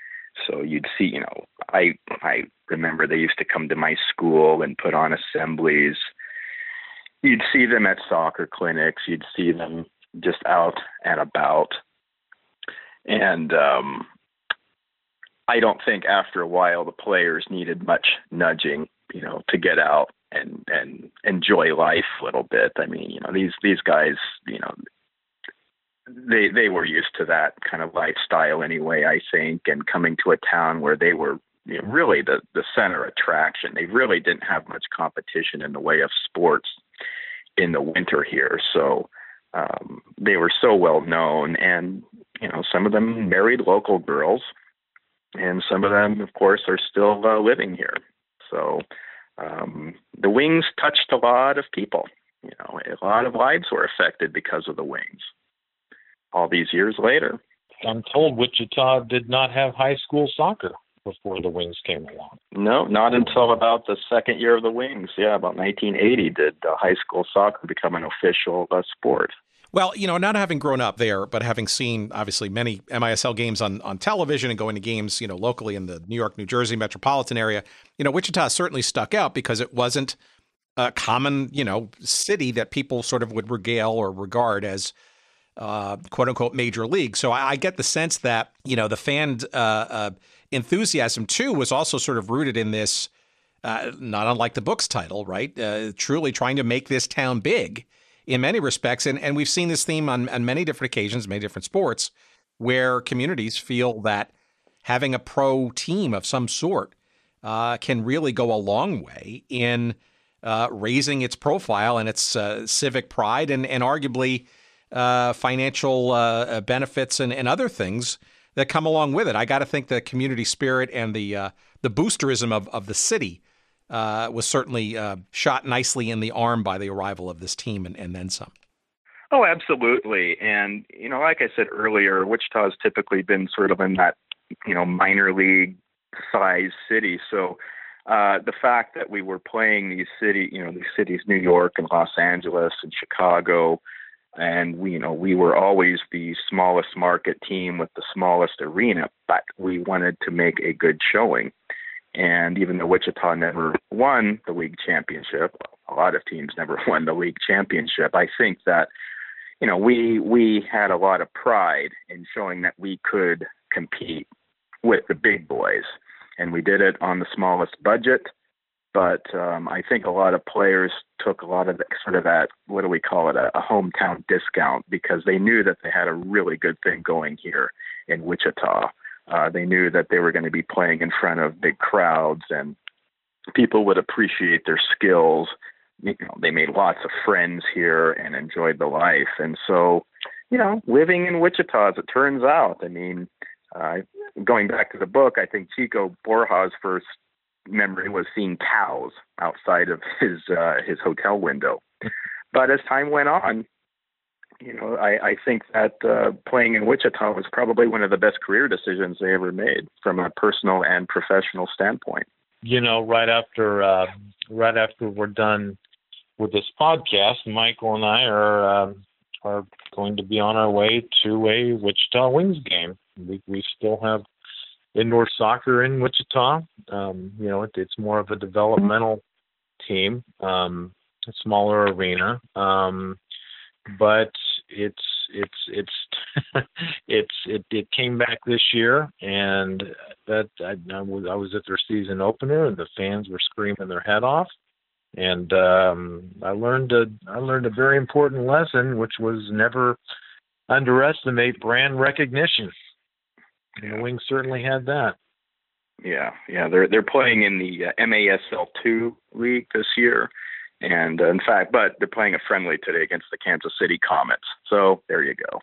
So you'd see, you know, I I remember they used to come to my school and put on assemblies. You'd see them at soccer clinics. You'd see them just out and about. And um, I don't think after a while the players needed much nudging, you know, to get out and and enjoy life a little bit. I mean, you know, these these guys, you know, they they were used to that kind of lifestyle anyway, I think, and coming to a town where they were you know, really the the center attraction. They really didn't have much competition in the way of sports in the winter here, so um, they were so well known, and you know, some of them married local girls, and some of them, of course, are still uh, living here. So um, the wings touched a lot of people. You know, a lot of lives were affected because of the wings. All these years later, I'm told Wichita did not have high school soccer before the Wings came along. No, not until about the second year of the Wings. Yeah, about 1980 did uh, high school soccer become an official uh, sport. Well, you know, not having grown up there, but having seen obviously many MISL games on, on television and going to games, you know, locally in the New York, New Jersey metropolitan area, you know, Wichita certainly stuck out because it wasn't a common, you know, city that people sort of would regale or regard as uh, quote unquote major league. So I, I, get the sense that, you know, the fan uh, uh, enthusiasm too was also sort of rooted in this, uh, not unlike the book's title, right? Uh, truly trying to make this town big in many respects. And, and we've seen this theme on, on many different occasions, many different sports, where communities feel that having a pro team of some sort uh, can really go a long way in uh, raising its profile and its uh, civic pride and, and arguably uh, financial uh, benefits and, and other things that come along with it. I got to think the community spirit and the uh, the boosterism of, of the city uh, was certainly uh, shot nicely in the arm by the arrival of this team and, and then some. Oh, absolutely. And, you know, like I said earlier, Wichita has typically been sort of in that, you know, minor league size city. So uh, the fact that we were playing these city, you know, these cities, New York and Los Angeles and Chicago, and we, you know, we were always the smallest market team with the smallest arena, but we wanted to make a good showing. And even though Wichita never won the league championship, a lot of teams never won the league championship. I think that, you know, we we had a lot of pride in showing that we could compete with the big boys, and we did it on the smallest budget. But um, I think a lot of players took a lot of the, sort of that what do we call it a, a hometown discount because they knew that they had a really good thing going here in Wichita uh, they knew that they were going to be playing in front of big crowds and people would appreciate their skills. You know, they made lots of friends here and enjoyed the life. And so, you know, living in Wichita, as it turns out, I mean, uh, going back to the book, I think Chico Borja's first memory was seeing cows outside of his uh, his hotel window. But as time went on, you know, I, I think that uh, playing in Wichita was probably one of the best career decisions they ever made from a personal and professional standpoint. You know, right after uh, right after we're done with this podcast, Michael and I are uh, are going to be on our way to a Wichita Wings game. We we still have indoor soccer in Wichita. Um, you know, it, it's more of a developmental team, um, a smaller arena. Um, but it's it's it's it's it, it came back this year, and that I, I was I was at their season opener, and the fans were screaming their head off, and um, I learned a I learned a very important lesson, which was never underestimate brand recognition. And the Wings certainly had that. Yeah, yeah, they're they're playing in the uh, MASL two league this year, and uh, in fact, but they're playing a friendly today against the Kansas City Comets. So there you go.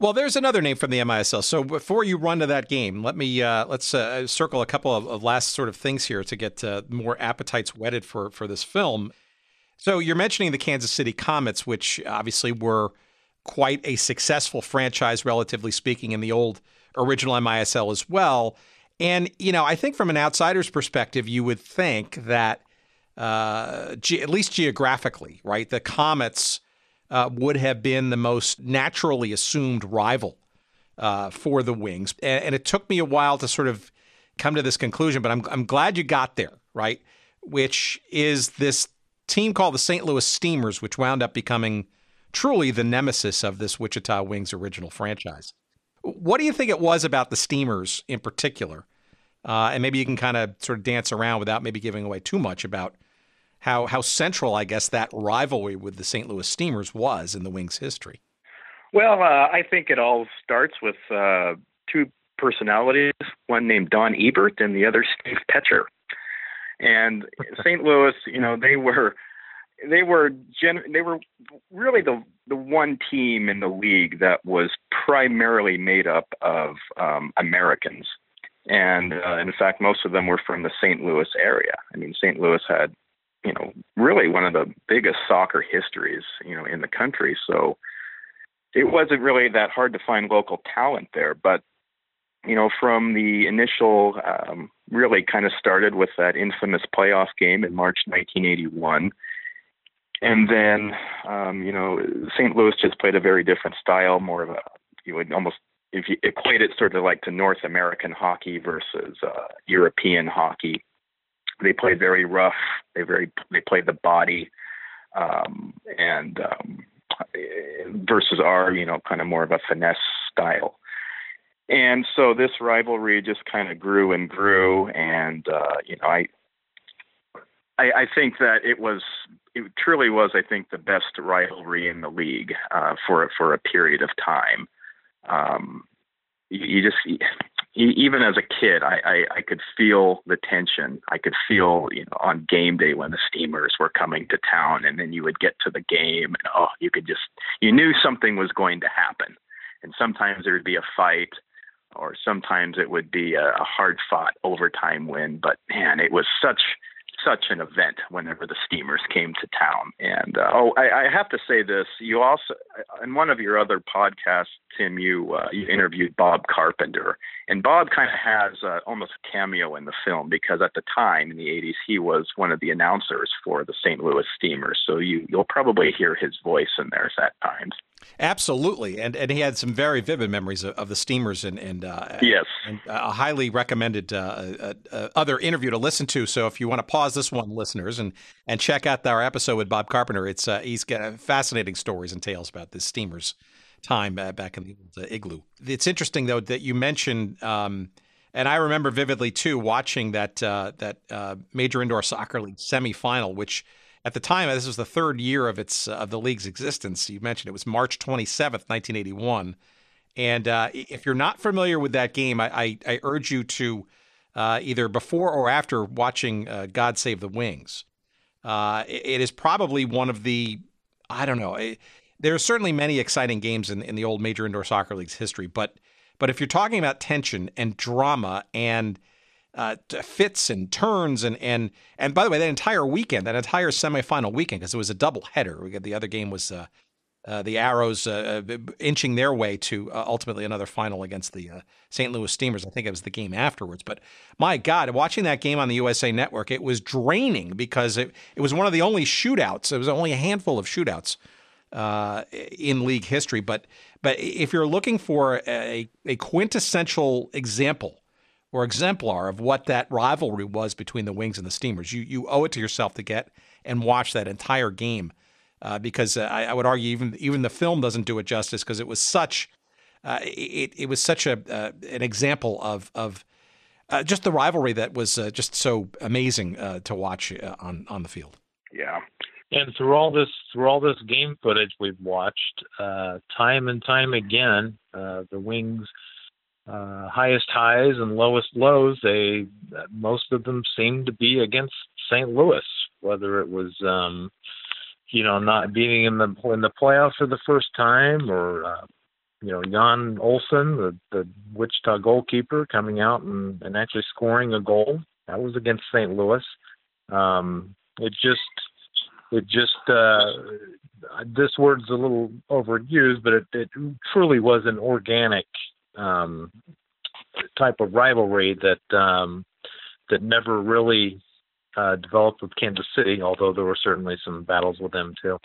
Well, there's another name from the MISL. So before you run to that game, let me uh, let's uh, circle a couple of, of, last sort of things here to get uh, more appetites whetted for for this film. So you're mentioning the Kansas City Comets, which obviously were quite a successful franchise, relatively speaking, in the old original MISL as well. And, you know, I think from an outsider's perspective, you would think that, uh, ge- at least geographically, right, the Comets uh, would have been the most naturally assumed rival uh, for the Wings. And, and, it took me a while to sort of come to this conclusion, but I'm, I'm glad you got there, right? Which is this team called the St. Louis Steamers, which wound up becoming truly the nemesis of this Wichita Wings original franchise. What do you think it was about the Steamers in particular? Uh, and maybe you can kind of sort of dance around without maybe giving away too much about how how central, I guess, that rivalry with the St. Louis Steamers was in the Wings' history. Well, uh, I think it all starts with uh, two personalities, one named Don Ebert and the other Steve Pecher. And St. Louis, you know, they were they were gen- they were really the the one team in the league that was primarily made up of um, Americans, and uh, in fact, most of them were from the St. Louis area. I mean, St. Louis had you know really one of the biggest soccer histories you know in the country, so it wasn't really that hard to find local talent there, but you know, from the initial, um, really kind of started with that infamous playoff game in March 1981 and then, um, you know, St. Louis just played a very different style, more of a, you would almost, if you equate it sort of like to North American hockey versus uh, European hockey, they played very rough. They very, they played the body, um, and um, versus our, you know, kind of more of a finesse style. And so this rivalry just kind of grew and grew, and uh, you know, I I, I think that it was it truly was I think the best rivalry in the league uh, for for a period of time. Um, you, you just even as a kid, I, I I could feel the tension. I could feel you know on game day when the Steamers were coming to town, and then you would get to the game, and oh, you could just you knew something was going to happen, and sometimes there would be a fight or sometimes it would be a, a hard fought overtime win. But man, it was such such an event whenever the steamers came to town. And uh, oh, I, I have to say this: you also in one of your other podcasts, Tim, you uh, you interviewed Bob Carpenter, and Bob kind of has uh, almost a cameo in the film because at the time in the '80s he was one of the announcers for the St. Louis Steamers. So you you'll probably hear his voice in there at times. Absolutely, and and he had some very vivid memories of, of the steamers, and and uh, yes, and a highly recommended uh, uh, uh, other interview to listen to. So if you want to pause this one, listeners, and and check out our episode with Bob Carpenter, it's uh, he's got fascinating stories and tales about the steamers time uh, back in the igloo. It's interesting though that you mentioned. Um, and I remember vividly too watching that that major indoor soccer league semifinal, which at the time, this was the third year of its uh, of the league's existence. You mentioned it was March 27th, 1981. And uh, if you're not familiar with that game, I, I, I urge you to uh, either before or after watching uh, God Save the Wings. Uh, it, it is probably one of the, I don't know, it, there are certainly many exciting games in, in the old Major Indoor Soccer League's history, but but if you're talking about tension and drama and uh, fits and turns and and and by the way, that entire weekend, that entire semifinal weekend, because it was a double header. The other game was uh, uh, the Arrows uh, uh, inching their way to uh, ultimately another final against the St. Louis Steamers. I think it was the game afterwards. But my God, watching that game on the USA Network, it was draining because it it was one of the only shootouts. It was only a handful of shootouts. In league history, but but if you're looking for a, a quintessential example or exemplar of what that rivalry was between the Wings and the Steamers. You you owe it to yourself to get and watch that entire game uh, because uh, I, I, would argue even even the film doesn't do it justice because it was such uh, it it was such a uh, an example of of uh, just the rivalry that was uh, just so amazing to watch on on the field. Yeah. And through all this, through all this game footage we've watched, time and time again, the Wings uh, highest highs and lowest lows, they most of them seem to be against St. Louis. Whether it was, um, you know, not beating in the in the playoffs for the first time, or uh, you know, Jan Olsen, the the Wichita goalkeeper, coming out and, and actually scoring a goal that was against St. Louis. Um, it just it just uh, this word's a little overused, but it, it truly was an organic um, type of rivalry that um, that never really uh, developed with Kansas City, although there were certainly some battles with them too.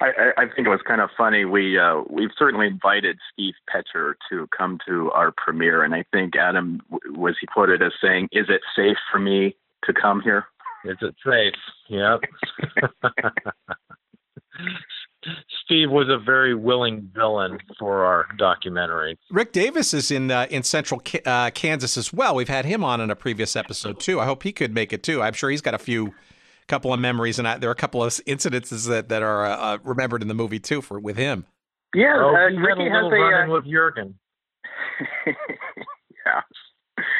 I, I think it was kind of funny. We uh, we've certainly invited Steve Pecher to come to our premiere, and I think Adam was he quoted as saying, "Is it safe for me to come here?" Is it safe? Yep. Steve was a very willing villain for our documentary. Rick Davis is in uh, in Central uh, Kansas as well. We've had him on in a previous episode too. I hope he could make it too. I'm sure he's got a few couple of memories, and I, there are a couple of incidences that that are uh, uh remembered in the movie too for with him. Yeah, oh, uh, he Ricky had a has little a run-in with Jurgen.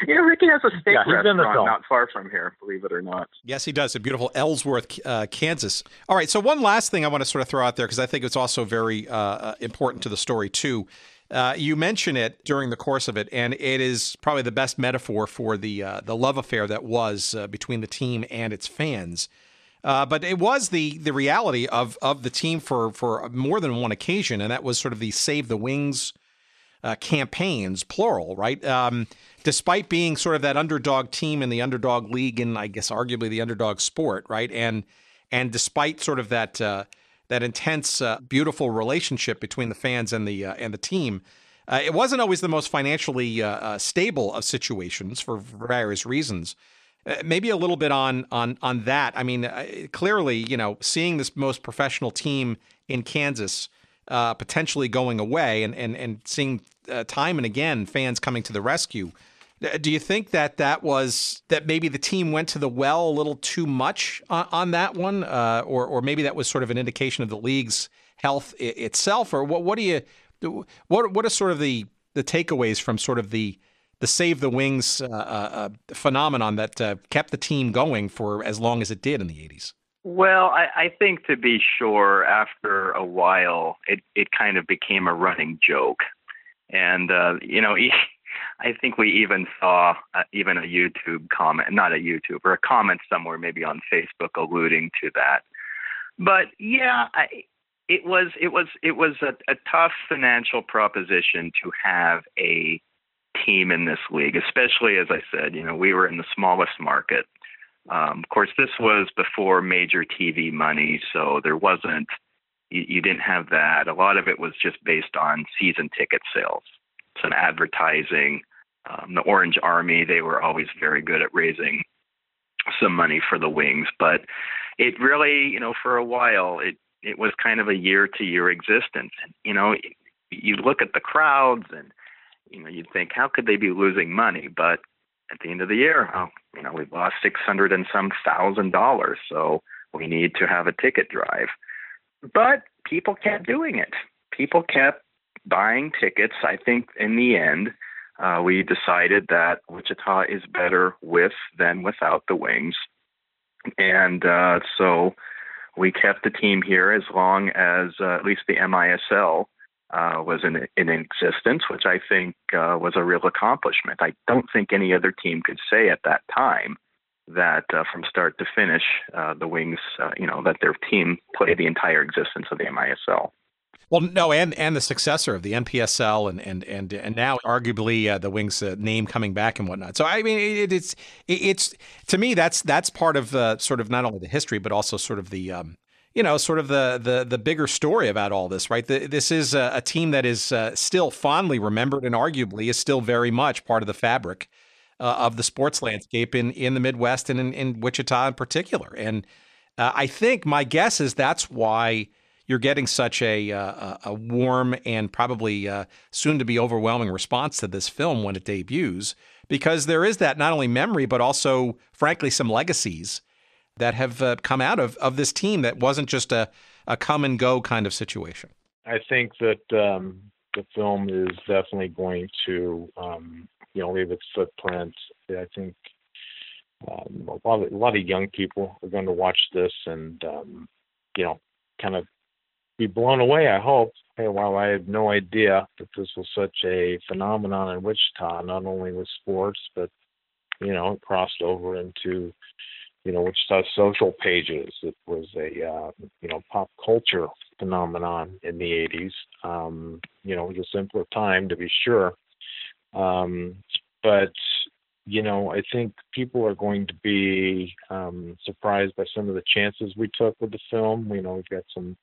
yeah. You know, Ricky has a steak Yeah, he's in the restaurant film. not far from here, believe it or not. Yes, he does. A beautiful Ellsworth, uh, Kansas. All right. So one last thing I want to sort of throw out there because I think it's also very uh, uh, important to the story too. Uh, you mention it during the course of it, and it is probably the best metaphor for the uh, the love affair that was uh, between the team and its fans. Uh, but it was the the reality of of the team for for more than one occasion, and that was sort of the Save the Wings uh, campaigns, plural, right? Um, despite being sort of that underdog team in the underdog league, and I guess arguably the underdog sport, right? And and despite sort of that uh, that intense, uh, beautiful relationship between the fans and the uh, and the team. Uh, it wasn't always the most financially uh, stable of situations for various reasons. Maybe a little bit on on on that. I mean, clearly, you know, seeing this most professional team in Kansas uh, potentially going away, and and and seeing uh, time and again fans coming to the rescue. Uh, Do you think that that was that maybe the team went to the well a little too much on, on that one, uh, or or maybe that was sort of an indication of the league's health I- itself, or what? What do you what what are sort of the the takeaways from sort of the the save the wings uh, uh, uh, phenomenon that uh, kept the team going for as long as it did in the 80s? Well, I, I think to be sure, after a while, it it kind of became a running joke, and uh, you know, I think we even saw uh, even a YouTube comment, not a YouTube, or a comment somewhere, maybe on Facebook, alluding to that. But yeah, I, it was it was it was a, a tough financial proposition to have a team in this league, especially as I said, you know, we were in the smallest market. Um, of course, this was before major TV money, so there wasn't, you, you didn't have that. A lot of it was just based on season ticket sales. Some advertising. Um, the Orange Army, they were always very good at raising some money for the Wings, but it really, you know, for a while, it it was kind of a year to year existence. You know, you look at the crowds and, you know, you'd think, how could they be losing money? But at the end of the year, oh, you know, we've lost six hundred and some thousand dollars, so we need to have a ticket drive. But people kept doing it. People kept buying tickets. I think in the end, uh, we decided that Wichita is better with than without the Wings, and uh, so we kept the team here as long as uh, at least the MISL uh, was in, in existence, which I think uh, was a real accomplishment. I don't think any other team could say at that time that uh, from start to finish, uh, the Wings, uh, you know, that their team played the entire existence of the MISL. Well, no, and and the successor of the NPSL, and and and and now arguably uh, the Wings' name coming back and whatnot. So I mean, it, it's it, it's to me that's that's part of sort of not only the history but also sort of the um, you know sort of the the the bigger story about all this, right? The, this is a, a team that is uh, still fondly remembered and arguably is still very much part of the fabric uh, of the sports landscape in in the Midwest and in, in Wichita in particular. And uh, I think my guess is that's why you're getting such a uh, a warm and probably uh, soon to be overwhelming response to this film when it debuts, because there is that not only memory but also, frankly, some legacies that have uh, come out of of this team that wasn't just a a come and go kind of situation. I think that um, the film is definitely going to, um, you know, leave its footprint. I think um, a lot of a lot of young people are going to watch this and, um, you know, kind of be blown away. I hope. Hey, while I had no idea that this was such a phenomenon in Wichita, not only with sports, but you know, it crossed over into you know, which Wichita social pages. It was a uh, you know pop culture phenomenon in the 80s. Um, you know, it was a simpler time to be sure. Um, but you know, I think people are going to be um, surprised by some of the chances we took with the film. You know, we've got some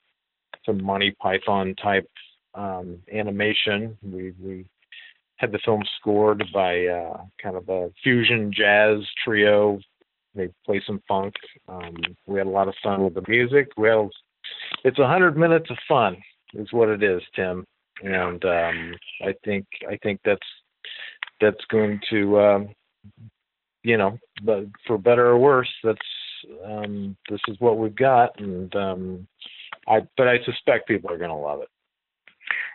some Monty Python type um, animation. We we had the film scored by uh, kind of a fusion jazz trio. They play some funk. Um, we had a lot of fun with the music. Well, it's a hundred minutes of fun, is what it is, Tim. And um, I think I think that's that's going to, um, you know, but for better or worse, that's um, this is what we've got, and um, I but I suspect people are going to love it.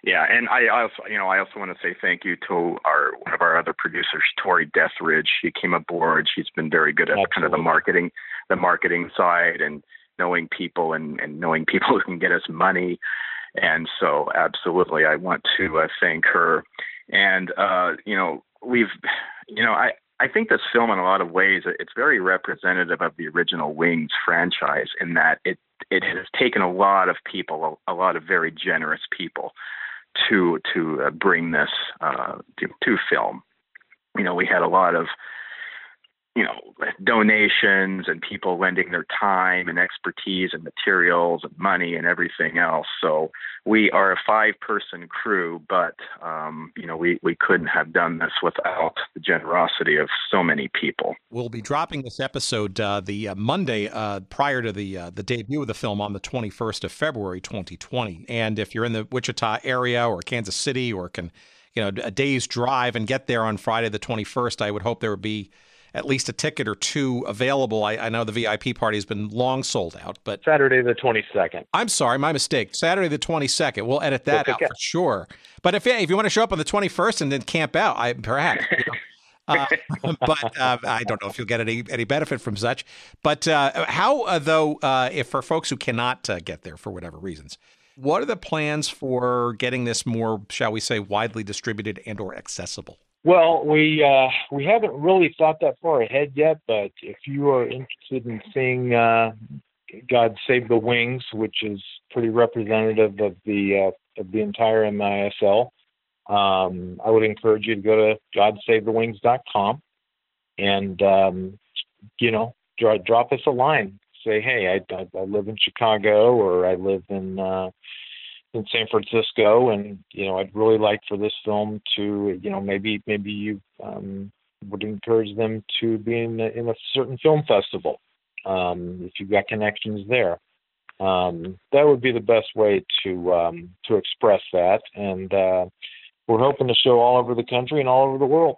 Yeah, and I also, you know, I also want to say thank you to our one of our other producers, Tori Deathridge. She came aboard. She's been very good at Absolutely. kind of the marketing, the marketing side, and knowing people and and knowing people who can get us money. And so, absolutely, I want to uh, thank her. And uh, you know, we've, you know, I I think this film, in a lot of ways, it's very representative of the original Wings franchise in that it it has taken a lot of people, a, a lot of very generous people, to to uh, bring this uh, to, to film. You know, we had a lot of you know donations and people lending their time and expertise and materials and money and everything else. So we are a five person crew but um, you know we, we couldn't have done this without the generosity of so many people. We'll be dropping this episode uh, the uh, monday uh, prior to the uh, the debut of the film on the 21st of february 2020 and if you're in the wichita area or kansas city or can you know a day's drive and get there on friday the 21st i would hope there would be at least a ticket or two available. I, I, know the VIP party has been long sold out, but Saturday the 22nd. I'm sorry, my mistake. Saturday the 22nd. We'll edit that out for sure. But if if you want to show up on the 21st and then camp out, I perhaps. You know, uh, but uh, I don't know if you'll get any any benefit from such. But uh, how uh, though, uh, if for folks who cannot uh, get there for whatever reasons, what are the plans for getting this more, shall we say, widely distributed and or accessible? Well, we uh, we haven't really thought that far ahead yet, but if you are interested in seeing uh, God Save the Wings, which is pretty representative of the uh, of the entire MISL, um, I would encourage you to go to GodSaveTheWings.com and um, you know drop, us a line. Say, hey, I, I, I live in Chicago or I live in uh, in San Francisco, and you know, I'd really like for this film to, you know, maybe maybe you um, would encourage them to be in a, in a certain film festival um, if you've got connections there. Um, that would be the best way to um, to express that, and uh, we're hoping to show all over the country and all over the world.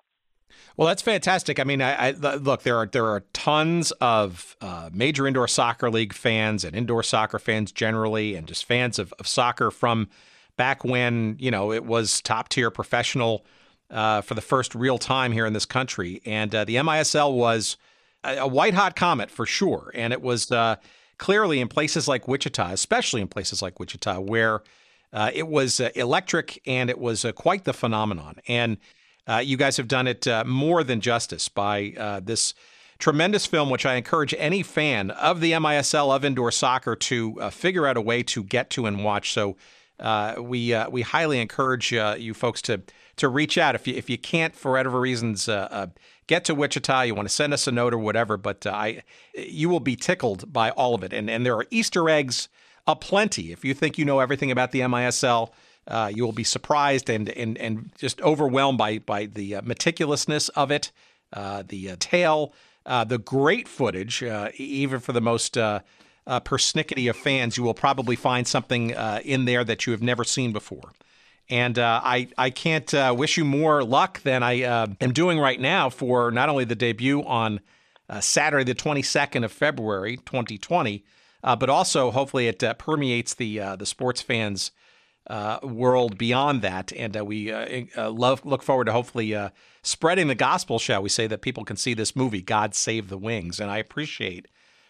Well, that's fantastic. I mean, I, I, look there are there are tons of uh, major indoor soccer league fans and indoor soccer fans generally, and just fans of, of soccer from back when you know it was top tier professional uh, for the first real time here in this country. And uh, the MISL was a, a, white hot comet for sure, and it was uh, clearly in places like Wichita, especially in places like Wichita, where uh, it was uh, electric and it was quite the phenomenon. And uh, you guys have done it uh, more than justice by uh, this tremendous film, which I encourage any fan of the MISL of indoor soccer to uh, figure out a way to get to and watch. So uh, we uh, we highly encourage you folks to to reach out if you if you can't for whatever reasons get to Wichita, you want to send us a note or whatever. But I you will be tickled by all of it, and and there are Easter eggs aplenty. If you think you know everything about the MISL. Uh, you will be surprised and and and just overwhelmed by by the uh, meticulousness of it, uh, the uh, tale, uh, the great footage. Uh, even for the most persnickety of fans, you will probably find something in there that you have never seen before. And I I can't wish you more luck than I am doing right now for not only the debut on Saturday the 22nd of February 2020, but also hopefully it permeates the the sports fans uh, world beyond that. And uh, we uh, uh love look forward to hopefully uh, spreading the gospel, shall we say, that people can see this movie, God Save the Wings. And I appreciate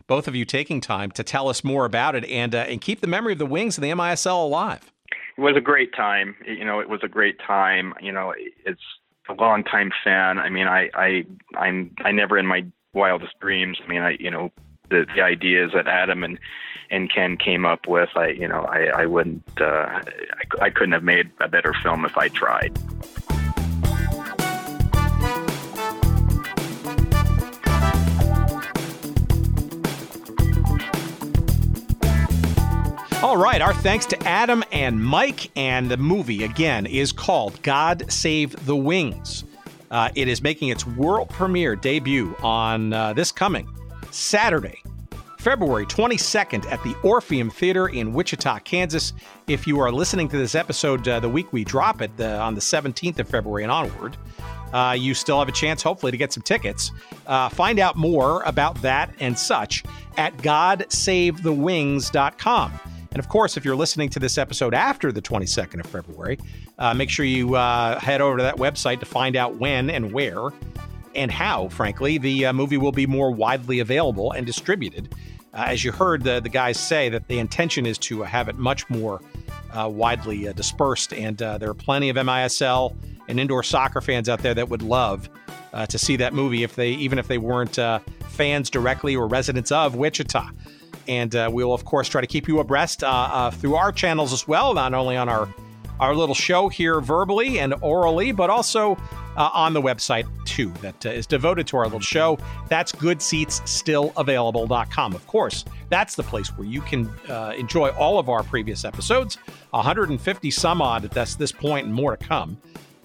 both of you taking time to tell us more about it and and keep the memory of the Wings and the MISL alive. It was a great time. You know, it was a great time. You know, it's a long time fan. I mean, I I I'm I never in my wildest dreams. I mean, I you know the, the ideas that Adam and and Ken came up with, I you know I I wouldn't uh, I, I couldn't have made a better film if I tried. All right, our thanks to Adam and Mike. And the movie, again, is called God Save the Wings. Uh, it is making its world premiere debut on uh, this coming Saturday, February 22nd at the Orpheum Theater in Wichita, Kansas. If you are listening to this episode uh, the week we drop it uh, on the 17th of February and onward, uh, you still have a chance, hopefully, to get some tickets. Uh, find out more about that and such at GodSaveTheWings.com. And of course, if you're listening to this episode after the 22nd of February, uh, make sure you uh, head over to that website to find out when and where and how, frankly, the uh, movie will be more widely available and distributed. Uh, as you heard the, the guys say, that the intention is to have it much more uh, widely uh, dispersed. And there are plenty of MISL and indoor soccer fans out there that would love to see that movie if they even if they weren't fans directly or residents of Wichita. And uh, we'll, of course, try to keep you abreast uh, uh, through our channels as well, not only on our, our little show here verbally and orally, but also uh, on the website too, that uh, is devoted to our little show. That's goodseatsstillavailable.com. Of course, that's the place where you can uh, enjoy all of our previous episodes, 150 some odd at this, this point and more to come.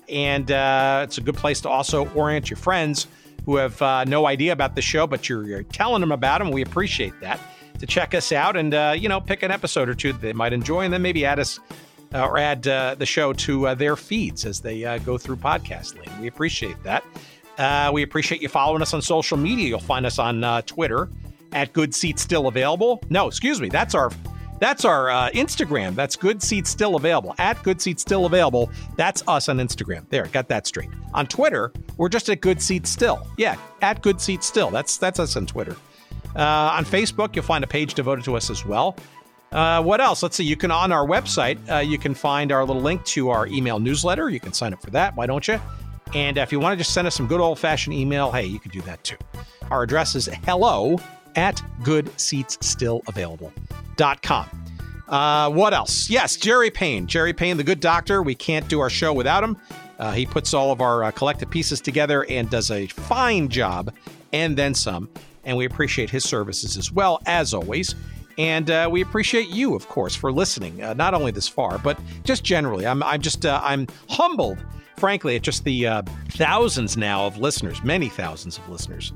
And it's a good place to also orient your friends who have no idea about the show, but you're, you're telling them about them. We appreciate that to check us out and uh, you know pick an episode or two that they might enjoy, and then maybe add us uh, or add uh, the show to uh, their feeds as they uh, go through podcast We appreciate that. Uh, we appreciate you following us on social media. You'll find us on Twitter at Good Seats Still Available. No, excuse me, that's our that's our Instagram. That's Good Seats Still Available at Good Seats Still Available. That's us on Instagram. There, got that straight. On Twitter, we're just at Good Seats Still. Yeah, at Good Seats Still. That's that's us on Twitter. Uh, on Facebook, you'll find a page devoted to us as well. Uh, what else? Let's see. You can on our website, uh, you can find our little link to our email newsletter. You can sign up for that. Why don't you? And if you want to just send us some good old fashioned email, hey, you can do that too. Our address is hello at goodseatsstillavailable.com. Uh, what else? Yes, Jerry Payne. Jerry Payne, the good doctor. We can't do our show without him. Uh, he puts all of our uh, collected pieces together and does a fine job and then some and we appreciate his services as well, as always. And uh, we appreciate you, of course, for listening, uh, not only this far, but just generally. I'm, I'm just, uh, I'm humbled, frankly, at just the uh, thousands now of listeners, many thousands of listeners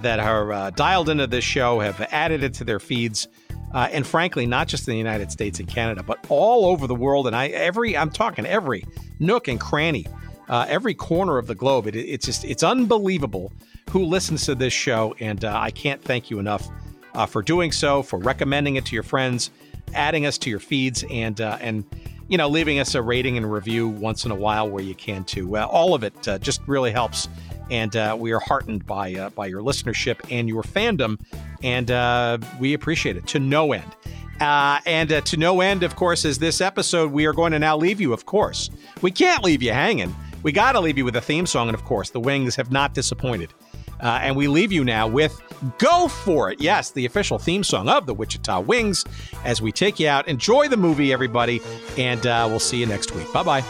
that are uh, dialed into this show, have added it to their feeds. Uh, and frankly, not just in the United States and Canada, but all over the world. And I, every, I'm talking every nook and cranny, every corner of the globe. It, it's just, it's unbelievable who listens to this show. And uh, I can't thank you enough uh, for doing so, for recommending it to your friends, adding us to your feeds, and uh, and you know leaving us a rating and review once in a while where you can too. all of it uh, just really helps. And uh, we are heartened by uh, by your listenership and your fandom, and we appreciate it to no end. Uh, and uh, to no end, of course, is this episode. We are going to now leave you, of course. We can't leave you hanging. We got to leave you with a theme song. And of course, the Wings have not disappointed. Uh, and we leave you now with Go For It. Yes, the official theme song of the Wichita Wings as we take you out. Enjoy the movie, everybody, and uh, we'll see you next week. Bye bye.